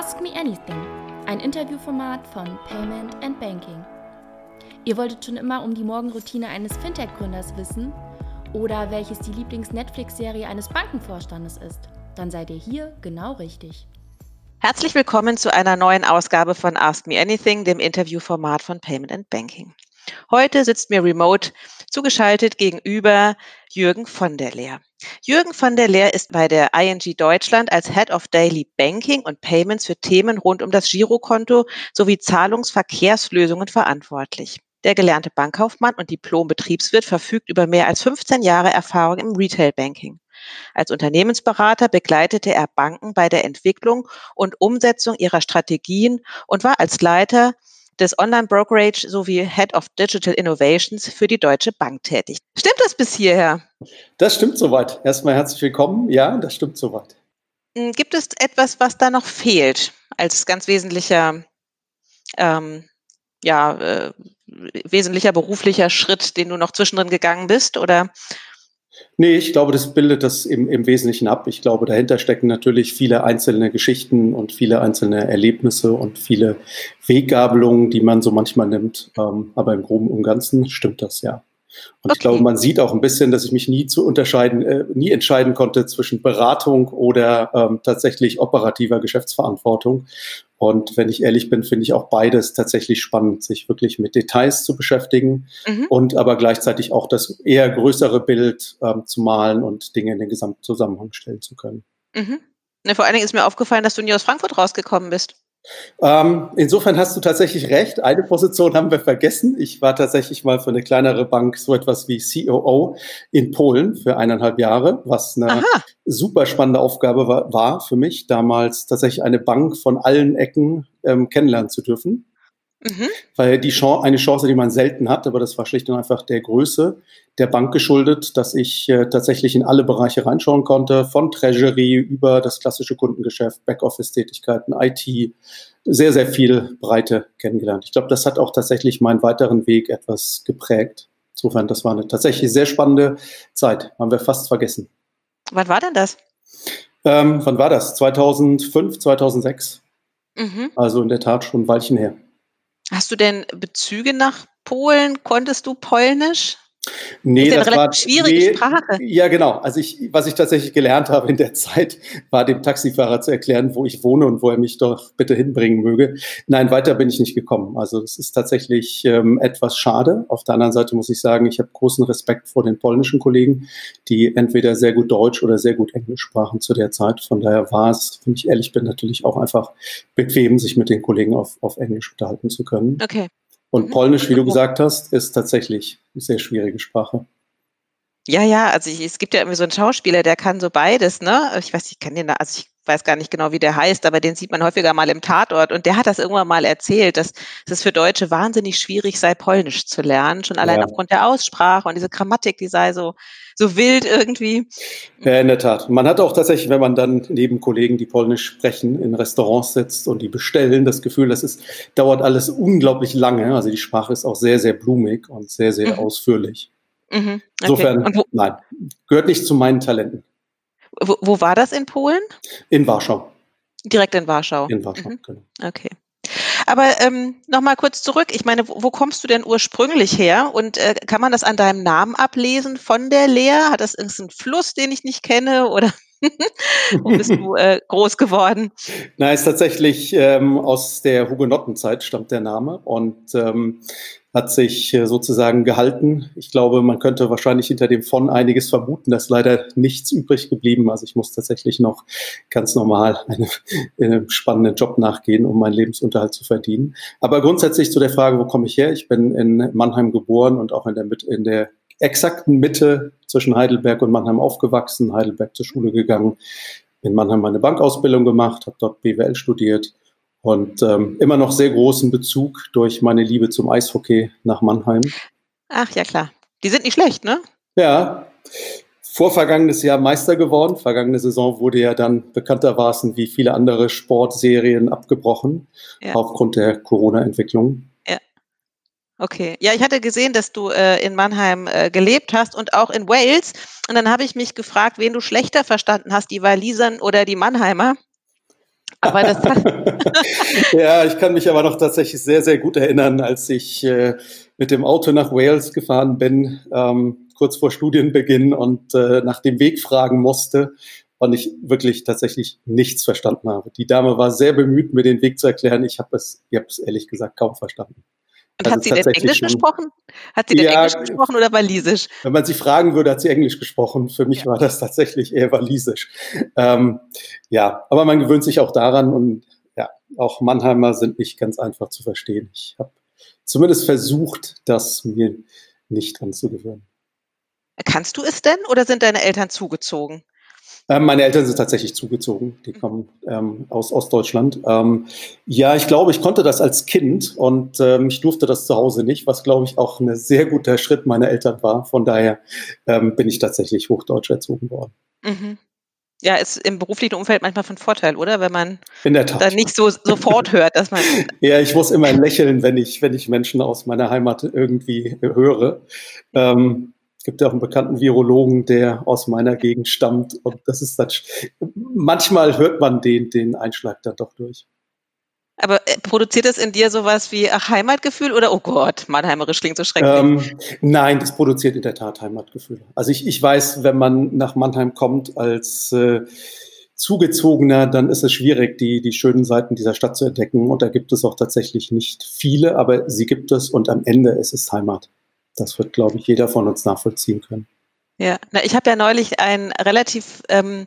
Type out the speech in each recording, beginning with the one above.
Ask Me Anything, ein Interviewformat von Payment and Banking. Ihr wolltet schon immer um die Morgenroutine eines Fintech-Gründers wissen oder welches die Lieblings-Netflix-Serie eines Bankenvorstandes ist? Dann seid ihr hier genau richtig. Herzlich willkommen zu einer neuen Ausgabe von Ask Me Anything, dem Interviewformat von Payment and Banking. Heute sitzt mir remote zugeschaltet gegenüber Jürgen von der Leer. Jürgen von der Leer ist bei der ING Deutschland als Head of Daily Banking und Payments für Themen rund um das Girokonto sowie Zahlungsverkehrslösungen verantwortlich. Der gelernte Bankkaufmann und Diplom-Betriebswirt verfügt über mehr als 15 Jahre Erfahrung im Retail-Banking. Als Unternehmensberater begleitete er Banken bei der Entwicklung und Umsetzung ihrer Strategien und war als Leiter des Online-Brokerage sowie Head of Digital Innovations für die Deutsche Bank tätig. Stimmt das bis hierher? Das stimmt soweit. Erstmal herzlich willkommen. Ja, das stimmt soweit. Hm, gibt es etwas, was da noch fehlt als ganz wesentlicher, ähm, ja, äh, wesentlicher beruflicher Schritt, den du noch zwischendrin gegangen bist? Oder Nee, ich glaube, das bildet das im, im Wesentlichen ab. Ich glaube, dahinter stecken natürlich viele einzelne Geschichten und viele einzelne Erlebnisse und viele Weggabelungen, die man so manchmal nimmt. Ähm, aber im Groben und Ganzen stimmt das ja. Und okay. ich glaube, man sieht auch ein bisschen, dass ich mich nie zu unterscheiden, äh, nie entscheiden konnte zwischen Beratung oder ähm, tatsächlich operativer Geschäftsverantwortung. Und wenn ich ehrlich bin, finde ich auch beides tatsächlich spannend, sich wirklich mit Details zu beschäftigen mhm. und aber gleichzeitig auch das eher größere Bild ähm, zu malen und Dinge in den Gesamtzusammenhang stellen zu können. Mhm. Ja, vor allen Dingen ist mir aufgefallen, dass du nie aus Frankfurt rausgekommen bist. Ähm, insofern hast du tatsächlich recht. Eine Position haben wir vergessen. Ich war tatsächlich mal für eine kleinere Bank so etwas wie COO in Polen für eineinhalb Jahre, was eine Aha. super spannende Aufgabe war, war, für mich, damals tatsächlich eine Bank von allen Ecken ähm, kennenlernen zu dürfen. Mhm. Weil die Chance, eine Chance, die man selten hat, aber das war schlicht und einfach der Größe der Bank geschuldet, dass ich äh, tatsächlich in alle Bereiche reinschauen konnte, von Treasury über das klassische Kundengeschäft, Backoffice-Tätigkeiten, IT, sehr, sehr viel Breite kennengelernt. Ich glaube, das hat auch tatsächlich meinen weiteren Weg etwas geprägt. Insofern, das war eine tatsächlich sehr spannende Zeit. Haben wir fast vergessen. Wann war denn das? Ähm, wann war das? 2005, 2006. Mhm. Also in der Tat schon ein Weilchen her. Hast du denn Bezüge nach Polen? Konntest du Polnisch? Nee, ist ja das eine war schwierige nee, Sprache. Ja, genau. Also ich, was ich tatsächlich gelernt habe in der Zeit, war dem Taxifahrer zu erklären, wo ich wohne und wo er mich doch bitte hinbringen möge. Nein, weiter bin ich nicht gekommen. Also es ist tatsächlich ähm, etwas schade. Auf der anderen Seite muss ich sagen, ich habe großen Respekt vor den polnischen Kollegen, die entweder sehr gut Deutsch oder sehr gut Englisch sprachen zu der Zeit. Von daher war es, wenn ich ehrlich bin, natürlich auch einfach bequem, sich mit den Kollegen auf, auf Englisch unterhalten zu können. Okay. Und mhm. Polnisch, wie du gesagt hast, ist tatsächlich eine sehr schwierige Sprache. Ja, ja, also ich, es gibt ja irgendwie so einen Schauspieler, der kann so beides, ne? Ich weiß, ich kann den, also ich weiß gar nicht genau, wie der heißt, aber den sieht man häufiger mal im Tatort und der hat das irgendwann mal erzählt, dass es für Deutsche wahnsinnig schwierig sei, Polnisch zu lernen, schon allein ja. aufgrund der Aussprache und diese Grammatik, die sei so, so wild irgendwie. Ja, in der Tat. Man hat auch tatsächlich, wenn man dann neben Kollegen, die Polnisch sprechen, in Restaurants sitzt und die bestellen, das Gefühl, das ist, dauert alles unglaublich lange. Also die Sprache ist auch sehr, sehr blumig und sehr, sehr mhm. ausführlich. Mhm. Okay. Insofern, nein, gehört nicht zu meinen Talenten. Wo, wo, war das in Polen? In Warschau. Direkt in Warschau. In Warschau, mhm. genau. Okay. Aber ähm, nochmal kurz zurück. Ich meine, wo, wo, kommst du denn ursprünglich her? Und äh, kann man das an deinem Namen ablesen von der Lehr? Hat das irgendeinen Fluss, den ich nicht kenne? Oder wo bist du äh, groß geworden? Nein, ist tatsächlich ähm, aus der Hugenottenzeit stammt der Name. Und ähm, hat sich äh, sozusagen gehalten. Ich glaube, man könnte wahrscheinlich hinter dem von einiges vermuten, dass leider nichts übrig geblieben. Also ich muss tatsächlich noch ganz normal einem, einem spannenden Job nachgehen, um meinen Lebensunterhalt zu verdienen. Aber grundsätzlich zu der Frage, wo komme ich her? Ich bin in Mannheim geboren und auch in der, in der exakten Mitte zwischen Heidelberg und Mannheim aufgewachsen, Heidelberg zur Schule gegangen, in Mannheim meine Bankausbildung gemacht, habe dort BWL studiert und ähm, immer noch sehr großen Bezug durch meine Liebe zum Eishockey nach Mannheim. Ach ja, klar. Die sind nicht schlecht, ne? Ja. Vorvergangenes Jahr Meister geworden. Vergangene Saison wurde ja dann bekanntermaßen wie viele andere Sportserien abgebrochen ja. aufgrund der Corona-Entwicklung. Ja. Okay. Ja, ich hatte gesehen, dass du äh, in Mannheim äh, gelebt hast und auch in Wales. Und dann habe ich mich gefragt, wen du schlechter verstanden hast, die Walisern oder die Mannheimer. Aber das ja, ich kann mich aber noch tatsächlich sehr, sehr gut erinnern, als ich äh, mit dem Auto nach Wales gefahren bin, ähm, kurz vor Studienbeginn und äh, nach dem Weg fragen musste und ich wirklich tatsächlich nichts verstanden habe. Die Dame war sehr bemüht, mir den Weg zu erklären. Ich habe es, ich habe es ehrlich gesagt kaum verstanden. Und also hat sie denn Englisch gesprochen? Hat sie denn ja, Englisch gesprochen oder Walisisch? Wenn man sie fragen würde, hat sie Englisch gesprochen. Für mich ja. war das tatsächlich eher Walisisch. Ähm, ja, aber man gewöhnt sich auch daran und ja, auch Mannheimer sind nicht ganz einfach zu verstehen. Ich habe zumindest versucht, das mir nicht anzugewöhnen. Kannst du es denn oder sind deine Eltern zugezogen? Ähm, meine Eltern sind tatsächlich zugezogen. Die kommen ähm, aus Ostdeutschland. Ähm, ja, ich glaube, ich konnte das als Kind und ähm, ich durfte das zu Hause nicht, was, glaube ich, auch ein sehr guter Schritt meiner Eltern war. Von daher ähm, bin ich tatsächlich hochdeutsch erzogen worden. Mhm. Ja, ist im beruflichen Umfeld manchmal von Vorteil, oder? Wenn man In der Tat. dann nicht so sofort hört, dass man. ja, ich muss immer lächeln, wenn ich, wenn ich Menschen aus meiner Heimat irgendwie höre. Ähm, es gibt ja auch einen bekannten Virologen, der aus meiner Gegend stammt. Und das ist dann, manchmal hört man den, den Einschlag dann doch durch. Aber äh, produziert es in dir sowas wie ach, Heimatgefühl oder oh Gott, Mannheimerisch klingt so schrecklich? Ähm, nein, das produziert in der Tat Heimatgefühl. Also ich, ich weiß, wenn man nach Mannheim kommt als äh, Zugezogener, dann ist es schwierig, die, die schönen Seiten dieser Stadt zu entdecken. Und da gibt es auch tatsächlich nicht viele, aber sie gibt es und am Ende ist es Heimat. Das wird, glaube ich, jeder von uns nachvollziehen können. Ja, na, ich habe ja neulich ein relativ ähm,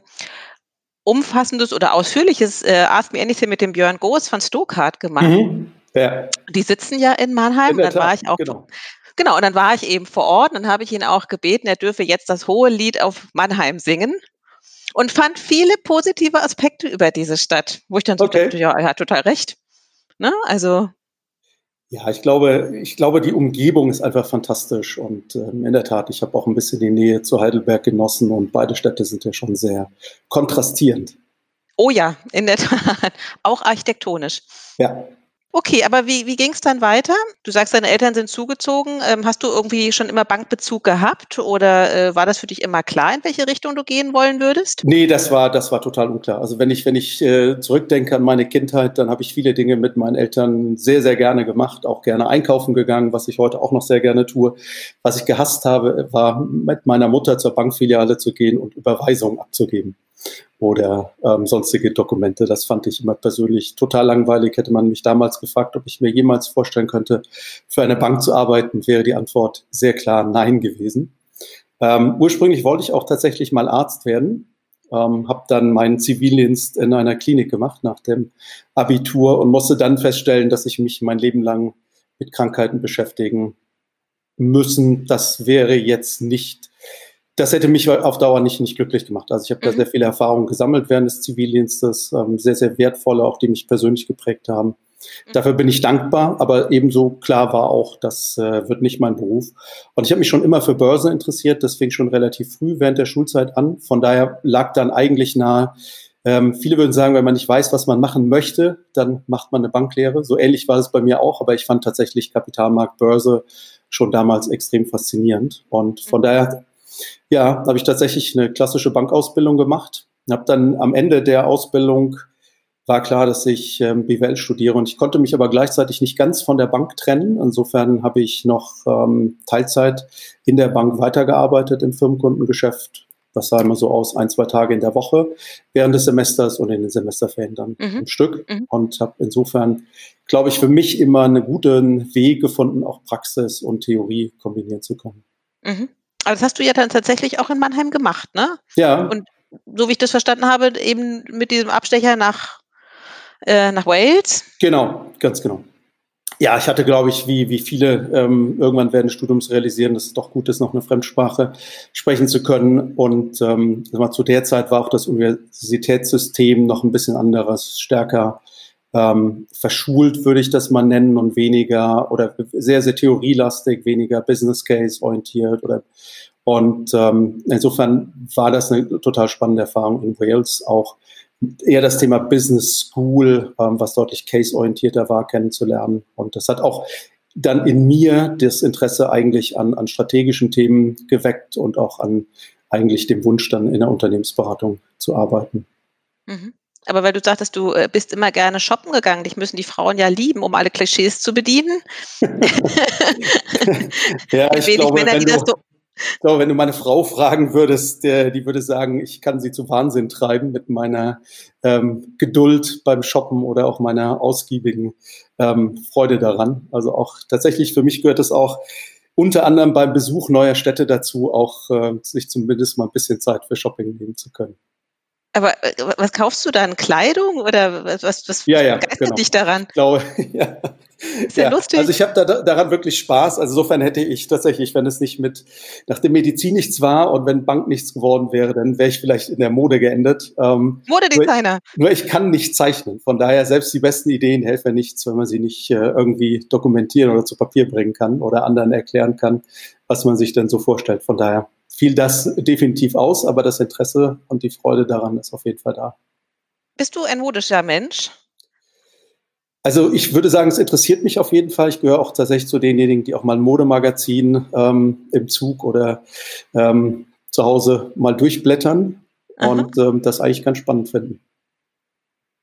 umfassendes oder ausführliches äh, Ask Me Anything mit dem Björn Goos von Stokart gemacht. Mhm. Ja. Die sitzen ja in Mannheim. In dann Tat, war ich auch genau. Genau, und dann war ich eben vor Ort und dann habe ich ihn auch gebeten, er dürfe jetzt das hohe Lied auf Mannheim singen und fand viele positive Aspekte über diese Stadt, wo ich dann so okay. dachte, ja, er hat total recht. Ne? Also ja, ich glaube, ich glaube, die Umgebung ist einfach fantastisch und ähm, in der Tat, ich habe auch ein bisschen die Nähe zu Heidelberg genossen und beide Städte sind ja schon sehr kontrastierend. Oh ja, in der Tat, auch architektonisch. Ja. Okay, aber wie, wie ging es dann weiter? Du sagst, deine Eltern sind zugezogen. Ähm, hast du irgendwie schon immer Bankbezug gehabt oder äh, war das für dich immer klar, in welche Richtung du gehen wollen würdest? Nee, das war, das war total unklar. Also wenn ich, wenn ich äh, zurückdenke an meine Kindheit, dann habe ich viele Dinge mit meinen Eltern sehr, sehr gerne gemacht, auch gerne einkaufen gegangen, was ich heute auch noch sehr gerne tue. Was ich gehasst habe, war mit meiner Mutter zur Bankfiliale zu gehen und Überweisungen abzugeben oder ähm, sonstige Dokumente. Das fand ich immer persönlich total langweilig. Hätte man mich damals gefragt, ob ich mir jemals vorstellen könnte, für eine Bank zu arbeiten, wäre die Antwort sehr klar Nein gewesen. Ähm, ursprünglich wollte ich auch tatsächlich mal Arzt werden. Ähm, habe dann meinen Zivildienst in einer Klinik gemacht nach dem Abitur und musste dann feststellen, dass ich mich mein Leben lang mit Krankheiten beschäftigen müssen. Das wäre jetzt nicht das hätte mich auf Dauer nicht, nicht glücklich gemacht. Also ich habe mhm. da sehr viele Erfahrungen gesammelt während des Zivildienstes, ähm, sehr, sehr wertvolle, auch die mich persönlich geprägt haben. Mhm. Dafür bin ich dankbar, aber ebenso klar war auch, das äh, wird nicht mein Beruf. Und ich habe mich schon immer für Börse interessiert, das fing schon relativ früh während der Schulzeit an. Von daher lag dann eigentlich nahe, ähm, viele würden sagen, wenn man nicht weiß, was man machen möchte, dann macht man eine Banklehre. So ähnlich war es bei mir auch, aber ich fand tatsächlich Kapitalmarkt, Börse schon damals extrem faszinierend. Und von mhm. daher ja, habe ich tatsächlich eine klassische Bankausbildung gemacht. Habe dann am Ende der Ausbildung war klar, dass ich ähm, BWL studiere und ich konnte mich aber gleichzeitig nicht ganz von der Bank trennen. Insofern habe ich noch ähm, Teilzeit in der Bank weitergearbeitet im Firmenkundengeschäft. Das sah immer so aus, ein, zwei Tage in der Woche während des Semesters und in den Semesterferien dann mhm. ein Stück. Mhm. Und habe insofern, glaube ich, für mich immer einen guten Weg gefunden, auch Praxis und Theorie kombinieren zu können. Mhm. Aber das hast du ja dann tatsächlich auch in Mannheim gemacht, ne? Ja. Und so wie ich das verstanden habe, eben mit diesem Abstecher nach, äh, nach Wales. Genau, ganz genau. Ja, ich hatte, glaube ich, wie, wie viele ähm, irgendwann während des Studiums realisieren, dass es doch gut ist, noch eine Fremdsprache sprechen zu können. Und ähm, zu der Zeit war auch das Universitätssystem noch ein bisschen anderes, stärker ähm, verschult, würde ich das mal nennen, und weniger oder sehr, sehr theorielastig, weniger Business Case orientiert oder und ähm, insofern war das eine total spannende Erfahrung in Wales, auch eher das Thema Business School, ähm, was deutlich case-orientierter war, kennenzulernen. Und das hat auch dann in mir das Interesse eigentlich an, an strategischen Themen geweckt und auch an eigentlich dem Wunsch, dann in der Unternehmensberatung zu arbeiten. Mhm. Aber weil du sagtest, du äh, bist immer gerne shoppen gegangen, dich müssen die Frauen ja lieben, um alle Klischees zu bedienen. ja, ich glaube, Männer, die das so glaube, wenn du meine Frau fragen würdest, der, die würde sagen, ich kann sie zu Wahnsinn treiben mit meiner ähm, Geduld beim Shoppen oder auch meiner ausgiebigen ähm, Freude daran. Also auch tatsächlich für mich gehört es auch unter anderem beim Besuch neuer Städte dazu, auch äh, sich zumindest mal ein bisschen Zeit für Shopping nehmen zu können. Aber äh, was kaufst du dann? Kleidung oder was, was, was ja, ja, begeistert genau. dich daran? Ich glaube, ja. Ist ja, ja lustig. Also ich habe da, daran wirklich Spaß. Also insofern hätte ich tatsächlich, wenn es nicht mit nach dem Medizin nichts war und wenn Bank nichts geworden wäre, dann wäre ich vielleicht in der Mode geendet. Ähm, Modedesigner. Nur, nur, ich kann nicht zeichnen. Von daher selbst die besten Ideen helfen nichts, wenn man sie nicht äh, irgendwie dokumentieren oder zu Papier bringen kann oder anderen erklären kann, was man sich denn so vorstellt. Von daher fiel das definitiv aus, aber das Interesse und die Freude daran ist auf jeden Fall da. Bist du ein modischer Mensch? Also ich würde sagen, es interessiert mich auf jeden Fall. Ich gehöre auch tatsächlich zu denjenigen, die auch mal ein Modemagazin ähm, im Zug oder ähm, zu Hause mal durchblättern Aha. und ähm, das eigentlich ganz spannend finden.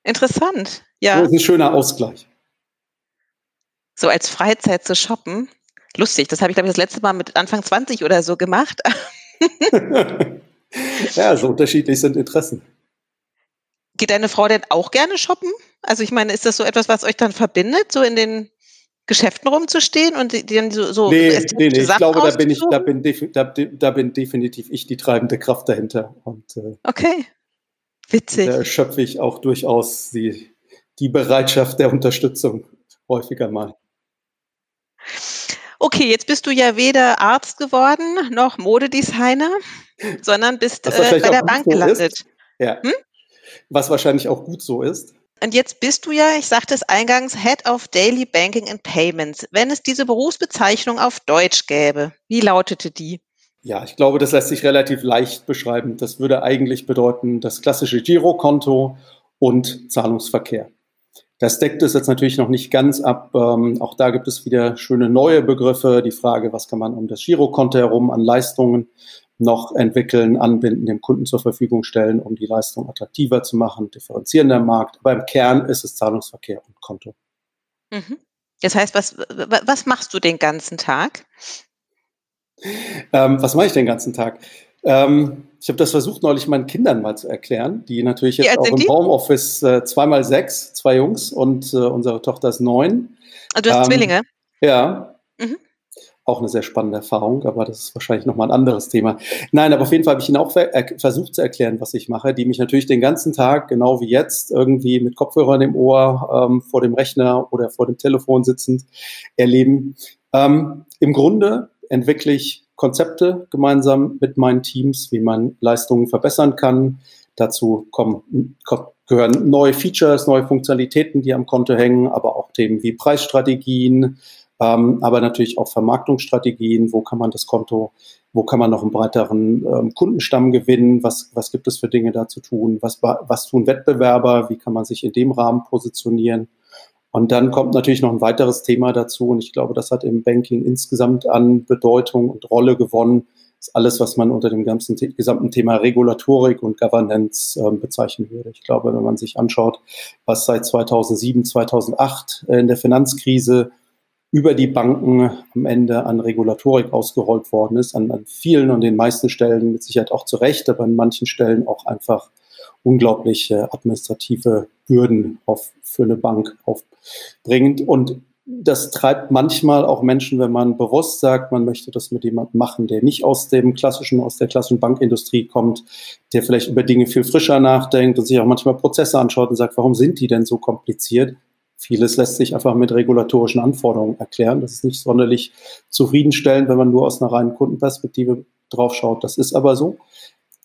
Interessant, ja. So ist ein schöner Ausgleich. So als Freizeit zu shoppen. Lustig, das habe ich, glaube ich, das letzte Mal mit Anfang 20 oder so gemacht. ja, so unterschiedlich sind Interessen. Geht deine Frau denn auch gerne shoppen? Also ich meine, ist das so etwas, was euch dann verbindet, so in den Geschäften rumzustehen und die, dann so, so nee, nee, nee. ich glaube, da bin ich, da bin, da, da, bin definitiv ich die treibende Kraft dahinter. Und, äh, okay, witzig. Da schöpfe ich auch durchaus die, die Bereitschaft der Unterstützung häufiger mal. Okay, jetzt bist du ja weder Arzt geworden noch Modedesigner, sondern bist äh, bei der Bank so gelandet. Ist. Ja. Hm? Was wahrscheinlich auch gut so ist. Und jetzt bist du ja, ich sagte es eingangs, Head of Daily Banking and Payments. Wenn es diese Berufsbezeichnung auf Deutsch gäbe, wie lautete die? Ja, ich glaube, das lässt sich relativ leicht beschreiben. Das würde eigentlich bedeuten, das klassische Girokonto und Zahlungsverkehr. Das deckt es jetzt natürlich noch nicht ganz ab. Ähm, auch da gibt es wieder schöne neue Begriffe. Die Frage, was kann man um das Girokonto herum an Leistungen noch entwickeln, anbinden, dem Kunden zur Verfügung stellen, um die Leistung attraktiver zu machen, differenzieren der Markt. Aber im Kern ist es Zahlungsverkehr und Konto. Mhm. Das heißt, was, was machst du den ganzen Tag? Ähm, was mache ich den ganzen Tag? Ähm, ich habe das versucht neulich meinen Kindern mal zu erklären, die natürlich jetzt auch im die? Homeoffice äh, zweimal sechs, zwei Jungs und äh, unsere Tochter ist neun. Also du hast ähm, Zwillinge? Ja. Mhm. Auch eine sehr spannende Erfahrung, aber das ist wahrscheinlich nochmal ein anderes Thema. Nein, aber auf jeden Fall habe ich ihnen auch ver versucht zu erklären, was ich mache, die mich natürlich den ganzen Tag, genau wie jetzt, irgendwie mit Kopfhörern im Ohr, ähm, vor dem Rechner oder vor dem Telefon sitzend erleben. Ähm, Im Grunde entwickle ich Konzepte gemeinsam mit meinen Teams, wie man Leistungen verbessern kann. Dazu kommen, gehören neue Features, neue Funktionalitäten, die am Konto hängen, aber auch Themen wie Preisstrategien, ähm, aber natürlich auch Vermarktungsstrategien. Wo kann man das Konto, wo kann man noch einen breiteren ähm, Kundenstamm gewinnen? Was, was gibt es für Dinge da zu tun? Was, was tun Wettbewerber? Wie kann man sich in dem Rahmen positionieren? Und dann kommt natürlich noch ein weiteres Thema dazu. Und ich glaube, das hat im Banking insgesamt an Bedeutung und Rolle gewonnen. Das ist alles, was man unter dem ganzen gesamten Thema Regulatorik und Governance äh, bezeichnen würde. Ich glaube, wenn man sich anschaut, was seit 2007, 2008 in der Finanzkrise über die Banken am Ende an Regulatorik ausgerollt worden ist, an, an vielen und den meisten Stellen mit Sicherheit auch zu Recht, aber an manchen Stellen auch einfach unglaubliche administrative Bürden auf, für eine Bank aufbringend. Und das treibt manchmal auch Menschen, wenn man bewusst sagt, man möchte das mit jemandem machen, der nicht aus dem klassischen, aus der klassischen Bankindustrie kommt, der vielleicht über Dinge viel frischer nachdenkt und sich auch manchmal Prozesse anschaut und sagt, warum sind die denn so kompliziert? Vieles lässt sich einfach mit regulatorischen Anforderungen erklären. Das ist nicht sonderlich zufriedenstellend, wenn man nur aus einer reinen Kundenperspektive draufschaut. Das ist aber so.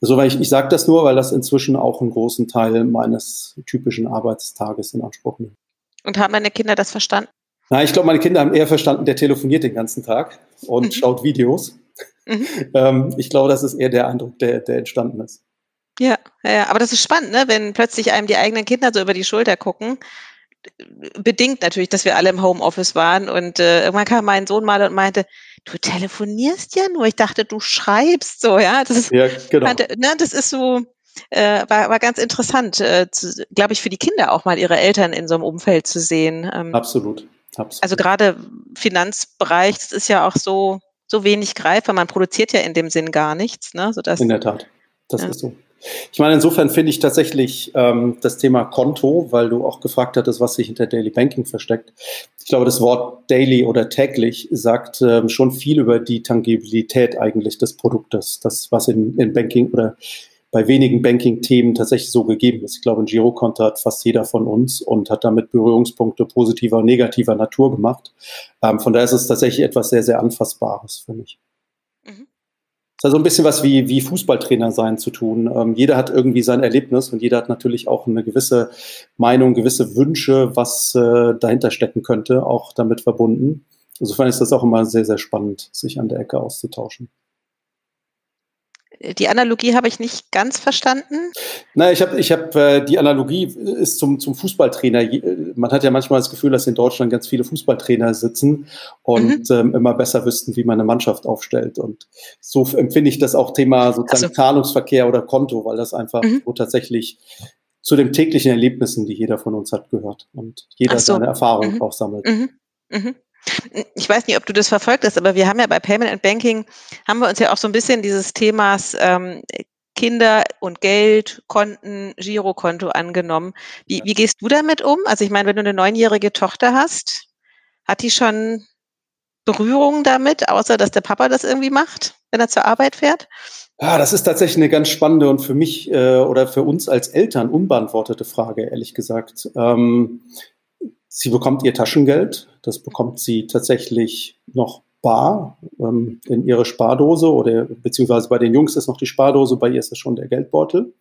Also weil ich, ich sage das nur, weil das inzwischen auch einen großen Teil meines typischen Arbeitstages in Anspruch nimmt. Und haben meine Kinder das verstanden? Na, ich glaube, meine Kinder haben eher verstanden, der telefoniert den ganzen Tag und mhm. schaut Videos. Mhm. Ähm, ich glaube, das ist eher der Eindruck, der, der entstanden ist. Ja, ja, aber das ist spannend, ne? wenn plötzlich einem die eigenen Kinder so über die Schulter gucken. Bedingt natürlich, dass wir alle im Homeoffice waren und äh, irgendwann kam mein Sohn mal und meinte, du telefonierst ja nur. Ich dachte, du schreibst so, ja. Das ist, ja, genau. ne, das ist so, äh, war, war ganz interessant, äh, glaube ich, für die Kinder auch mal ihre Eltern in so einem Umfeld zu sehen. Ähm, absolut, absolut. Also gerade Finanzbereich, das ist ja auch so, so wenig greifbar. Man produziert ja in dem Sinn gar nichts. Ne? Sodass, in der Tat, das ja. ist so. Ich meine, insofern finde ich tatsächlich ähm, das Thema Konto, weil du auch gefragt hattest, was sich hinter Daily Banking versteckt. Ich glaube, das Wort daily oder täglich sagt ähm, schon viel über die Tangibilität eigentlich des Produktes, das, was in, in Banking oder bei wenigen Banking-Themen tatsächlich so gegeben ist. Ich glaube, ein Girokonto hat fast jeder von uns und hat damit Berührungspunkte positiver und negativer Natur gemacht. Ähm, von daher ist es tatsächlich etwas sehr, sehr Anfassbares für mich. Es hat so ein bisschen was wie, wie Fußballtrainer sein zu tun. Ähm, jeder hat irgendwie sein Erlebnis und jeder hat natürlich auch eine gewisse Meinung, gewisse Wünsche, was äh, dahinter stecken könnte, auch damit verbunden. Insofern ist das auch immer sehr, sehr spannend, sich an der Ecke auszutauschen. Die Analogie habe ich nicht ganz verstanden. Nein, ich habe, ich hab, äh, die Analogie ist zum, zum Fußballtrainer. Man hat ja manchmal das Gefühl, dass in Deutschland ganz viele Fußballtrainer sitzen und mhm. ähm, immer besser wüssten, wie man eine Mannschaft aufstellt. Und so empfinde ich das auch Thema sozusagen also. Zahlungsverkehr oder Konto, weil das einfach mhm. so tatsächlich zu den täglichen Erlebnissen, die jeder von uns hat, gehört und jeder so. seine Erfahrung mhm. auch sammelt. Mhm. Ich weiß nicht, ob du das verfolgt hast, aber wir haben ja bei Payment and Banking, haben wir uns ja auch so ein bisschen dieses Themas ähm, Kinder und Geld, Konten, Girokonto angenommen. Wie, wie gehst du damit um? Also ich meine, wenn du eine neunjährige Tochter hast, hat die schon Berührungen damit, außer dass der Papa das irgendwie macht, wenn er zur Arbeit fährt? Ja, das ist tatsächlich eine ganz spannende und für mich äh, oder für uns als Eltern unbeantwortete Frage, ehrlich gesagt. Ähm, Sie bekommt ihr Taschengeld. Das bekommt sie tatsächlich noch bar ähm, in ihre Spardose oder beziehungsweise bei den Jungs ist noch die Spardose, bei ihr ist es schon der Geldbeutel.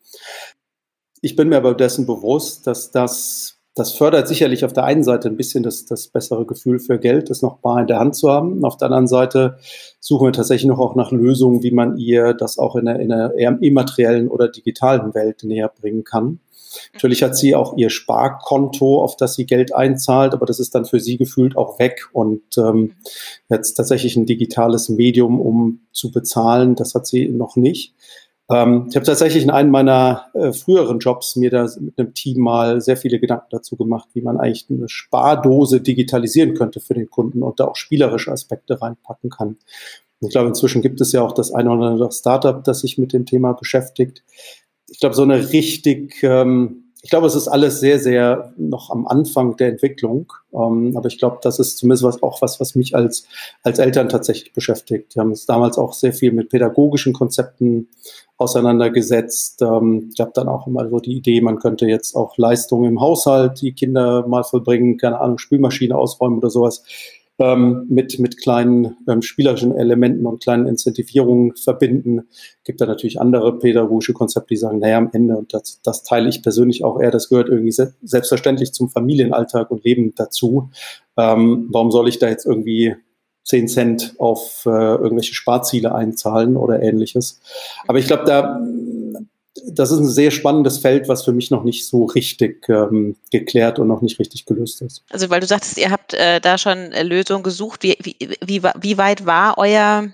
Ich bin mir aber dessen bewusst, dass das, das fördert sicherlich auf der einen Seite ein bisschen das, das bessere Gefühl für Geld, das noch bar in der Hand zu haben. Auf der anderen Seite suchen wir tatsächlich noch auch nach Lösungen, wie man ihr das auch in einer, in eher immateriellen oder digitalen Welt näher bringen kann. Natürlich hat sie auch ihr Sparkonto, auf das sie Geld einzahlt, aber das ist dann für sie gefühlt auch weg. Und ähm, jetzt tatsächlich ein digitales Medium, um zu bezahlen, das hat sie noch nicht. Ähm, ich habe tatsächlich in einem meiner äh, früheren Jobs mir da mit einem Team mal sehr viele Gedanken dazu gemacht, wie man eigentlich eine Spardose digitalisieren könnte für den Kunden und da auch spielerische Aspekte reinpacken kann. ich glaube, inzwischen gibt es ja auch das eine oder andere Startup, das sich mit dem Thema beschäftigt ich glaube, so eine richtig, ähm, ich glaube, es ist alles sehr, sehr noch am Anfang der Entwicklung. Ähm, aber ich glaube, das ist zumindest was, auch was, was mich als, als Eltern tatsächlich beschäftigt. Wir haben uns damals auch sehr viel mit pädagogischen Konzepten auseinandergesetzt. Ähm, ich habe dann auch immer so die Idee, man könnte jetzt auch Leistungen im Haushalt, die Kinder mal vollbringen, keine Ahnung, Spülmaschine ausräumen oder sowas ähm, mit, mit kleinen ähm, spielerischen Elementen und kleinen Incentivierungen verbinden. Gibt da natürlich andere pädagogische Konzepte, die sagen, naja, am Ende, und das, das teile ich persönlich auch eher, das gehört irgendwie se selbstverständlich zum Familienalltag und Leben dazu. Ähm, warum soll ich da jetzt irgendwie 10 Cent auf äh, irgendwelche Sparziele einzahlen oder ähnliches. Aber ich glaube, da das ist ein sehr spannendes Feld, was für mich noch nicht so richtig ähm, geklärt und noch nicht richtig gelöst ist. Also weil du sagtest, ihr habt äh, da schon äh, Lösungen gesucht. Wie, wie, wie, wie weit war euer,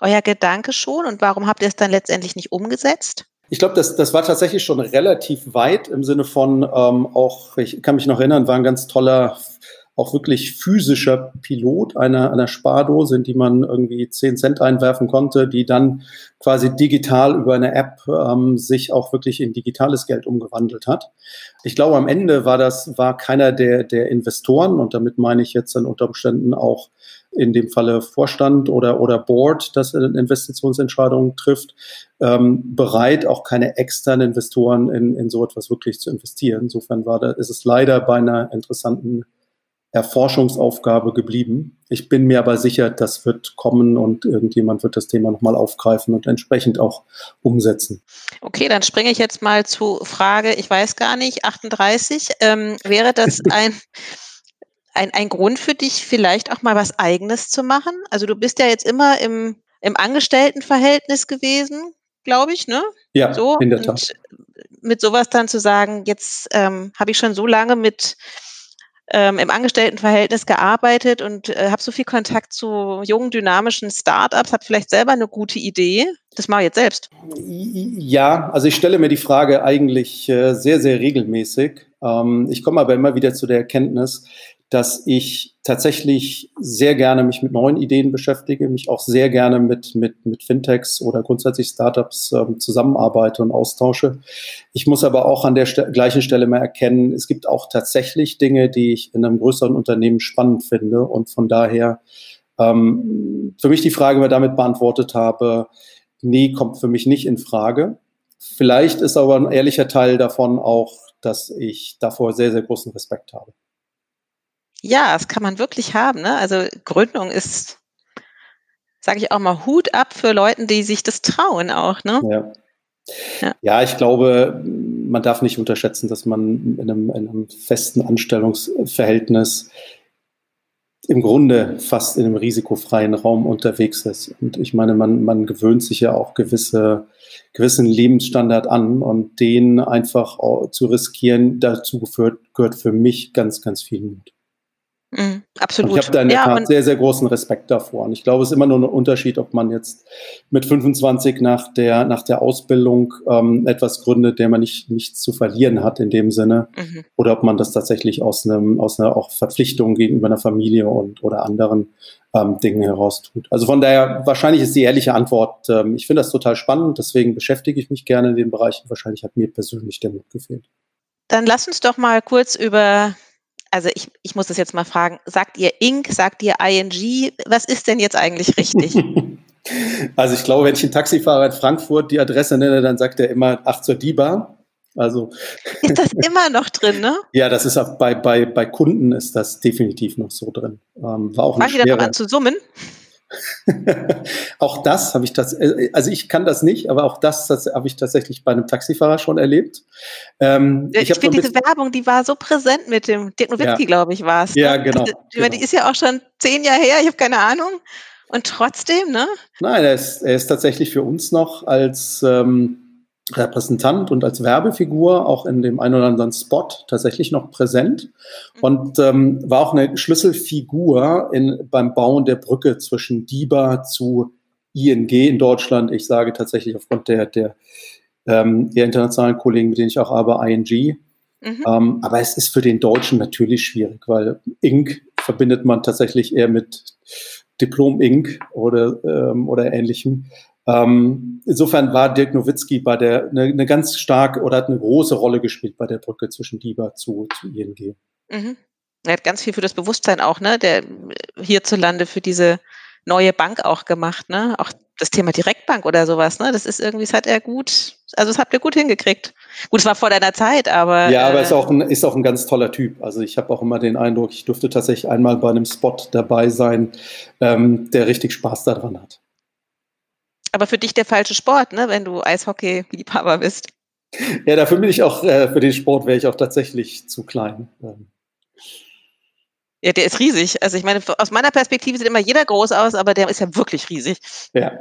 euer Gedanke schon und warum habt ihr es dann letztendlich nicht umgesetzt? Ich glaube, das, das war tatsächlich schon relativ weit im Sinne von ähm, auch, ich kann mich noch erinnern, war ein ganz toller auch wirklich physischer Pilot einer, einer Spardose, in die man irgendwie 10 Cent einwerfen konnte, die dann quasi digital über eine App ähm, sich auch wirklich in digitales Geld umgewandelt hat. Ich glaube, am Ende war das, war keiner der, der Investoren, und damit meine ich jetzt dann unter Umständen auch in dem Falle Vorstand oder, oder Board, das Investitionsentscheidungen trifft, ähm, bereit, auch keine externen Investoren in, in so etwas wirklich zu investieren. Insofern war da, ist es leider bei einer interessanten Erforschungsaufgabe geblieben. Ich bin mir aber sicher, das wird kommen und irgendjemand wird das Thema nochmal aufgreifen und entsprechend auch umsetzen. Okay, dann springe ich jetzt mal zu Frage, ich weiß gar nicht, 38. Ähm, wäre das ein, ein, ein Grund für dich, vielleicht auch mal was Eigenes zu machen? Also du bist ja jetzt immer im, im Angestelltenverhältnis gewesen, glaube ich, ne? Ja, so, in der Tat. mit sowas dann zu sagen, jetzt ähm, habe ich schon so lange mit ähm, im Angestelltenverhältnis gearbeitet und äh, habe so viel Kontakt zu jungen, dynamischen Startups, habe vielleicht selber eine gute Idee. Das mache ich jetzt selbst. Ja, also ich stelle mir die Frage eigentlich äh, sehr, sehr regelmäßig. Ähm, ich komme aber immer wieder zu der Erkenntnis, dass ich tatsächlich sehr gerne mich mit neuen Ideen beschäftige, mich auch sehr gerne mit, mit, mit Fintechs oder grundsätzlich Startups ähm, zusammenarbeite und austausche. Ich muss aber auch an der St gleichen Stelle mal erkennen, es gibt auch tatsächlich Dinge, die ich in einem größeren Unternehmen spannend finde und von daher ähm, für mich die Frage, die ich damit beantwortet habe, nee, kommt für mich nicht in Frage. Vielleicht ist aber ein ehrlicher Teil davon auch, dass ich davor sehr, sehr großen Respekt habe. Ja, das kann man wirklich haben. Ne? Also Gründung ist, sage ich auch mal, Hut ab für Leute, die sich das trauen auch. Ne? Ja. Ja. ja. ich glaube, man darf nicht unterschätzen, dass man in einem, in einem, festen Anstellungsverhältnis im Grunde fast in einem risikofreien Raum unterwegs ist. Und ich meine, man, man gewöhnt sich ja auch gewisse, gewissen Lebensstandard an und den einfach zu riskieren, dazu gehört, gehört für mich ganz, ganz viel Mut. Mhm, absolut. Und ich habe da in der ja, Tat sehr, sehr großen Respekt davor. Und ich glaube, es ist immer nur ein Unterschied, ob man jetzt mit 25 nach der, nach der Ausbildung ähm, etwas gründet, der man nicht, nichts zu verlieren hat in dem Sinne, mhm. oder ob man das tatsächlich aus, einem, aus einer auch Verpflichtung gegenüber einer Familie und oder anderen ähm, Dingen heraus tut. Also von daher, wahrscheinlich ist die ehrliche Antwort, ähm, ich finde das total spannend, deswegen beschäftige ich mich gerne in den Bereichen. Wahrscheinlich hat mir persönlich der Mut gefehlt. Dann lass uns doch mal kurz über also ich, ich muss das jetzt mal fragen, sagt ihr Inc., sagt ihr ING, was ist denn jetzt eigentlich richtig? Also ich glaube, wenn ich einen Taxifahrer in Frankfurt die Adresse nenne, dann sagt er immer, ach zur DIBA. Also ist das immer noch drin, ne? ja, das ist auch bei, bei, bei Kunden ist das definitiv noch so drin. Ähm, war auch Fangen die dann an zu summen? auch das habe ich tatsächlich, also ich kann das nicht, aber auch das, das habe ich tatsächlich bei einem Taxifahrer schon erlebt. Ähm, ich, ich finde diese Werbung, die war so präsent mit dem Dirk Nowitzki, ja. glaube ich, war es. Ja, ne? genau, also, genau. Die ist ja auch schon zehn Jahre her, ich habe keine Ahnung. Und trotzdem, ne? Nein, er ist, er ist tatsächlich für uns noch als ähm, Repräsentant und als Werbefigur auch in dem einen oder anderen Spot tatsächlich noch präsent mhm. und ähm, war auch eine Schlüsselfigur in, beim Bauen der Brücke zwischen DIBA zu ING in Deutschland. Ich sage tatsächlich aufgrund der, der, ähm, der internationalen Kollegen, mit denen ich auch arbeite, ING. Mhm. Ähm, aber es ist für den Deutschen natürlich schwierig, weil Inc. verbindet man tatsächlich eher mit Diplom Inc. oder, ähm, oder ähnlichem. Ähm, insofern war Dirk Nowitzki bei der eine, eine, ganz starke oder hat eine große Rolle gespielt bei der Brücke zwischen DIBA zu, zu ING. Mhm. Er hat ganz viel für das Bewusstsein auch, ne, der hierzulande für diese neue Bank auch gemacht, ne? Auch das Thema Direktbank oder sowas, ne? Das ist irgendwie, das hat er gut, also das habt ihr gut hingekriegt. Gut, es war vor deiner Zeit, aber. Ja, aber äh, ist auch ein, ist auch ein ganz toller Typ. Also ich habe auch immer den Eindruck, ich durfte tatsächlich einmal bei einem Spot dabei sein, ähm, der richtig Spaß daran hat aber für dich der falsche Sport, ne, wenn du Eishockey-Liebhaber bist. Ja, dafür bin ich auch, äh, für den Sport wäre ich auch tatsächlich zu klein. Ähm. Ja, der ist riesig. Also ich meine, aus meiner Perspektive sieht immer jeder groß aus, aber der ist ja wirklich riesig. Ja.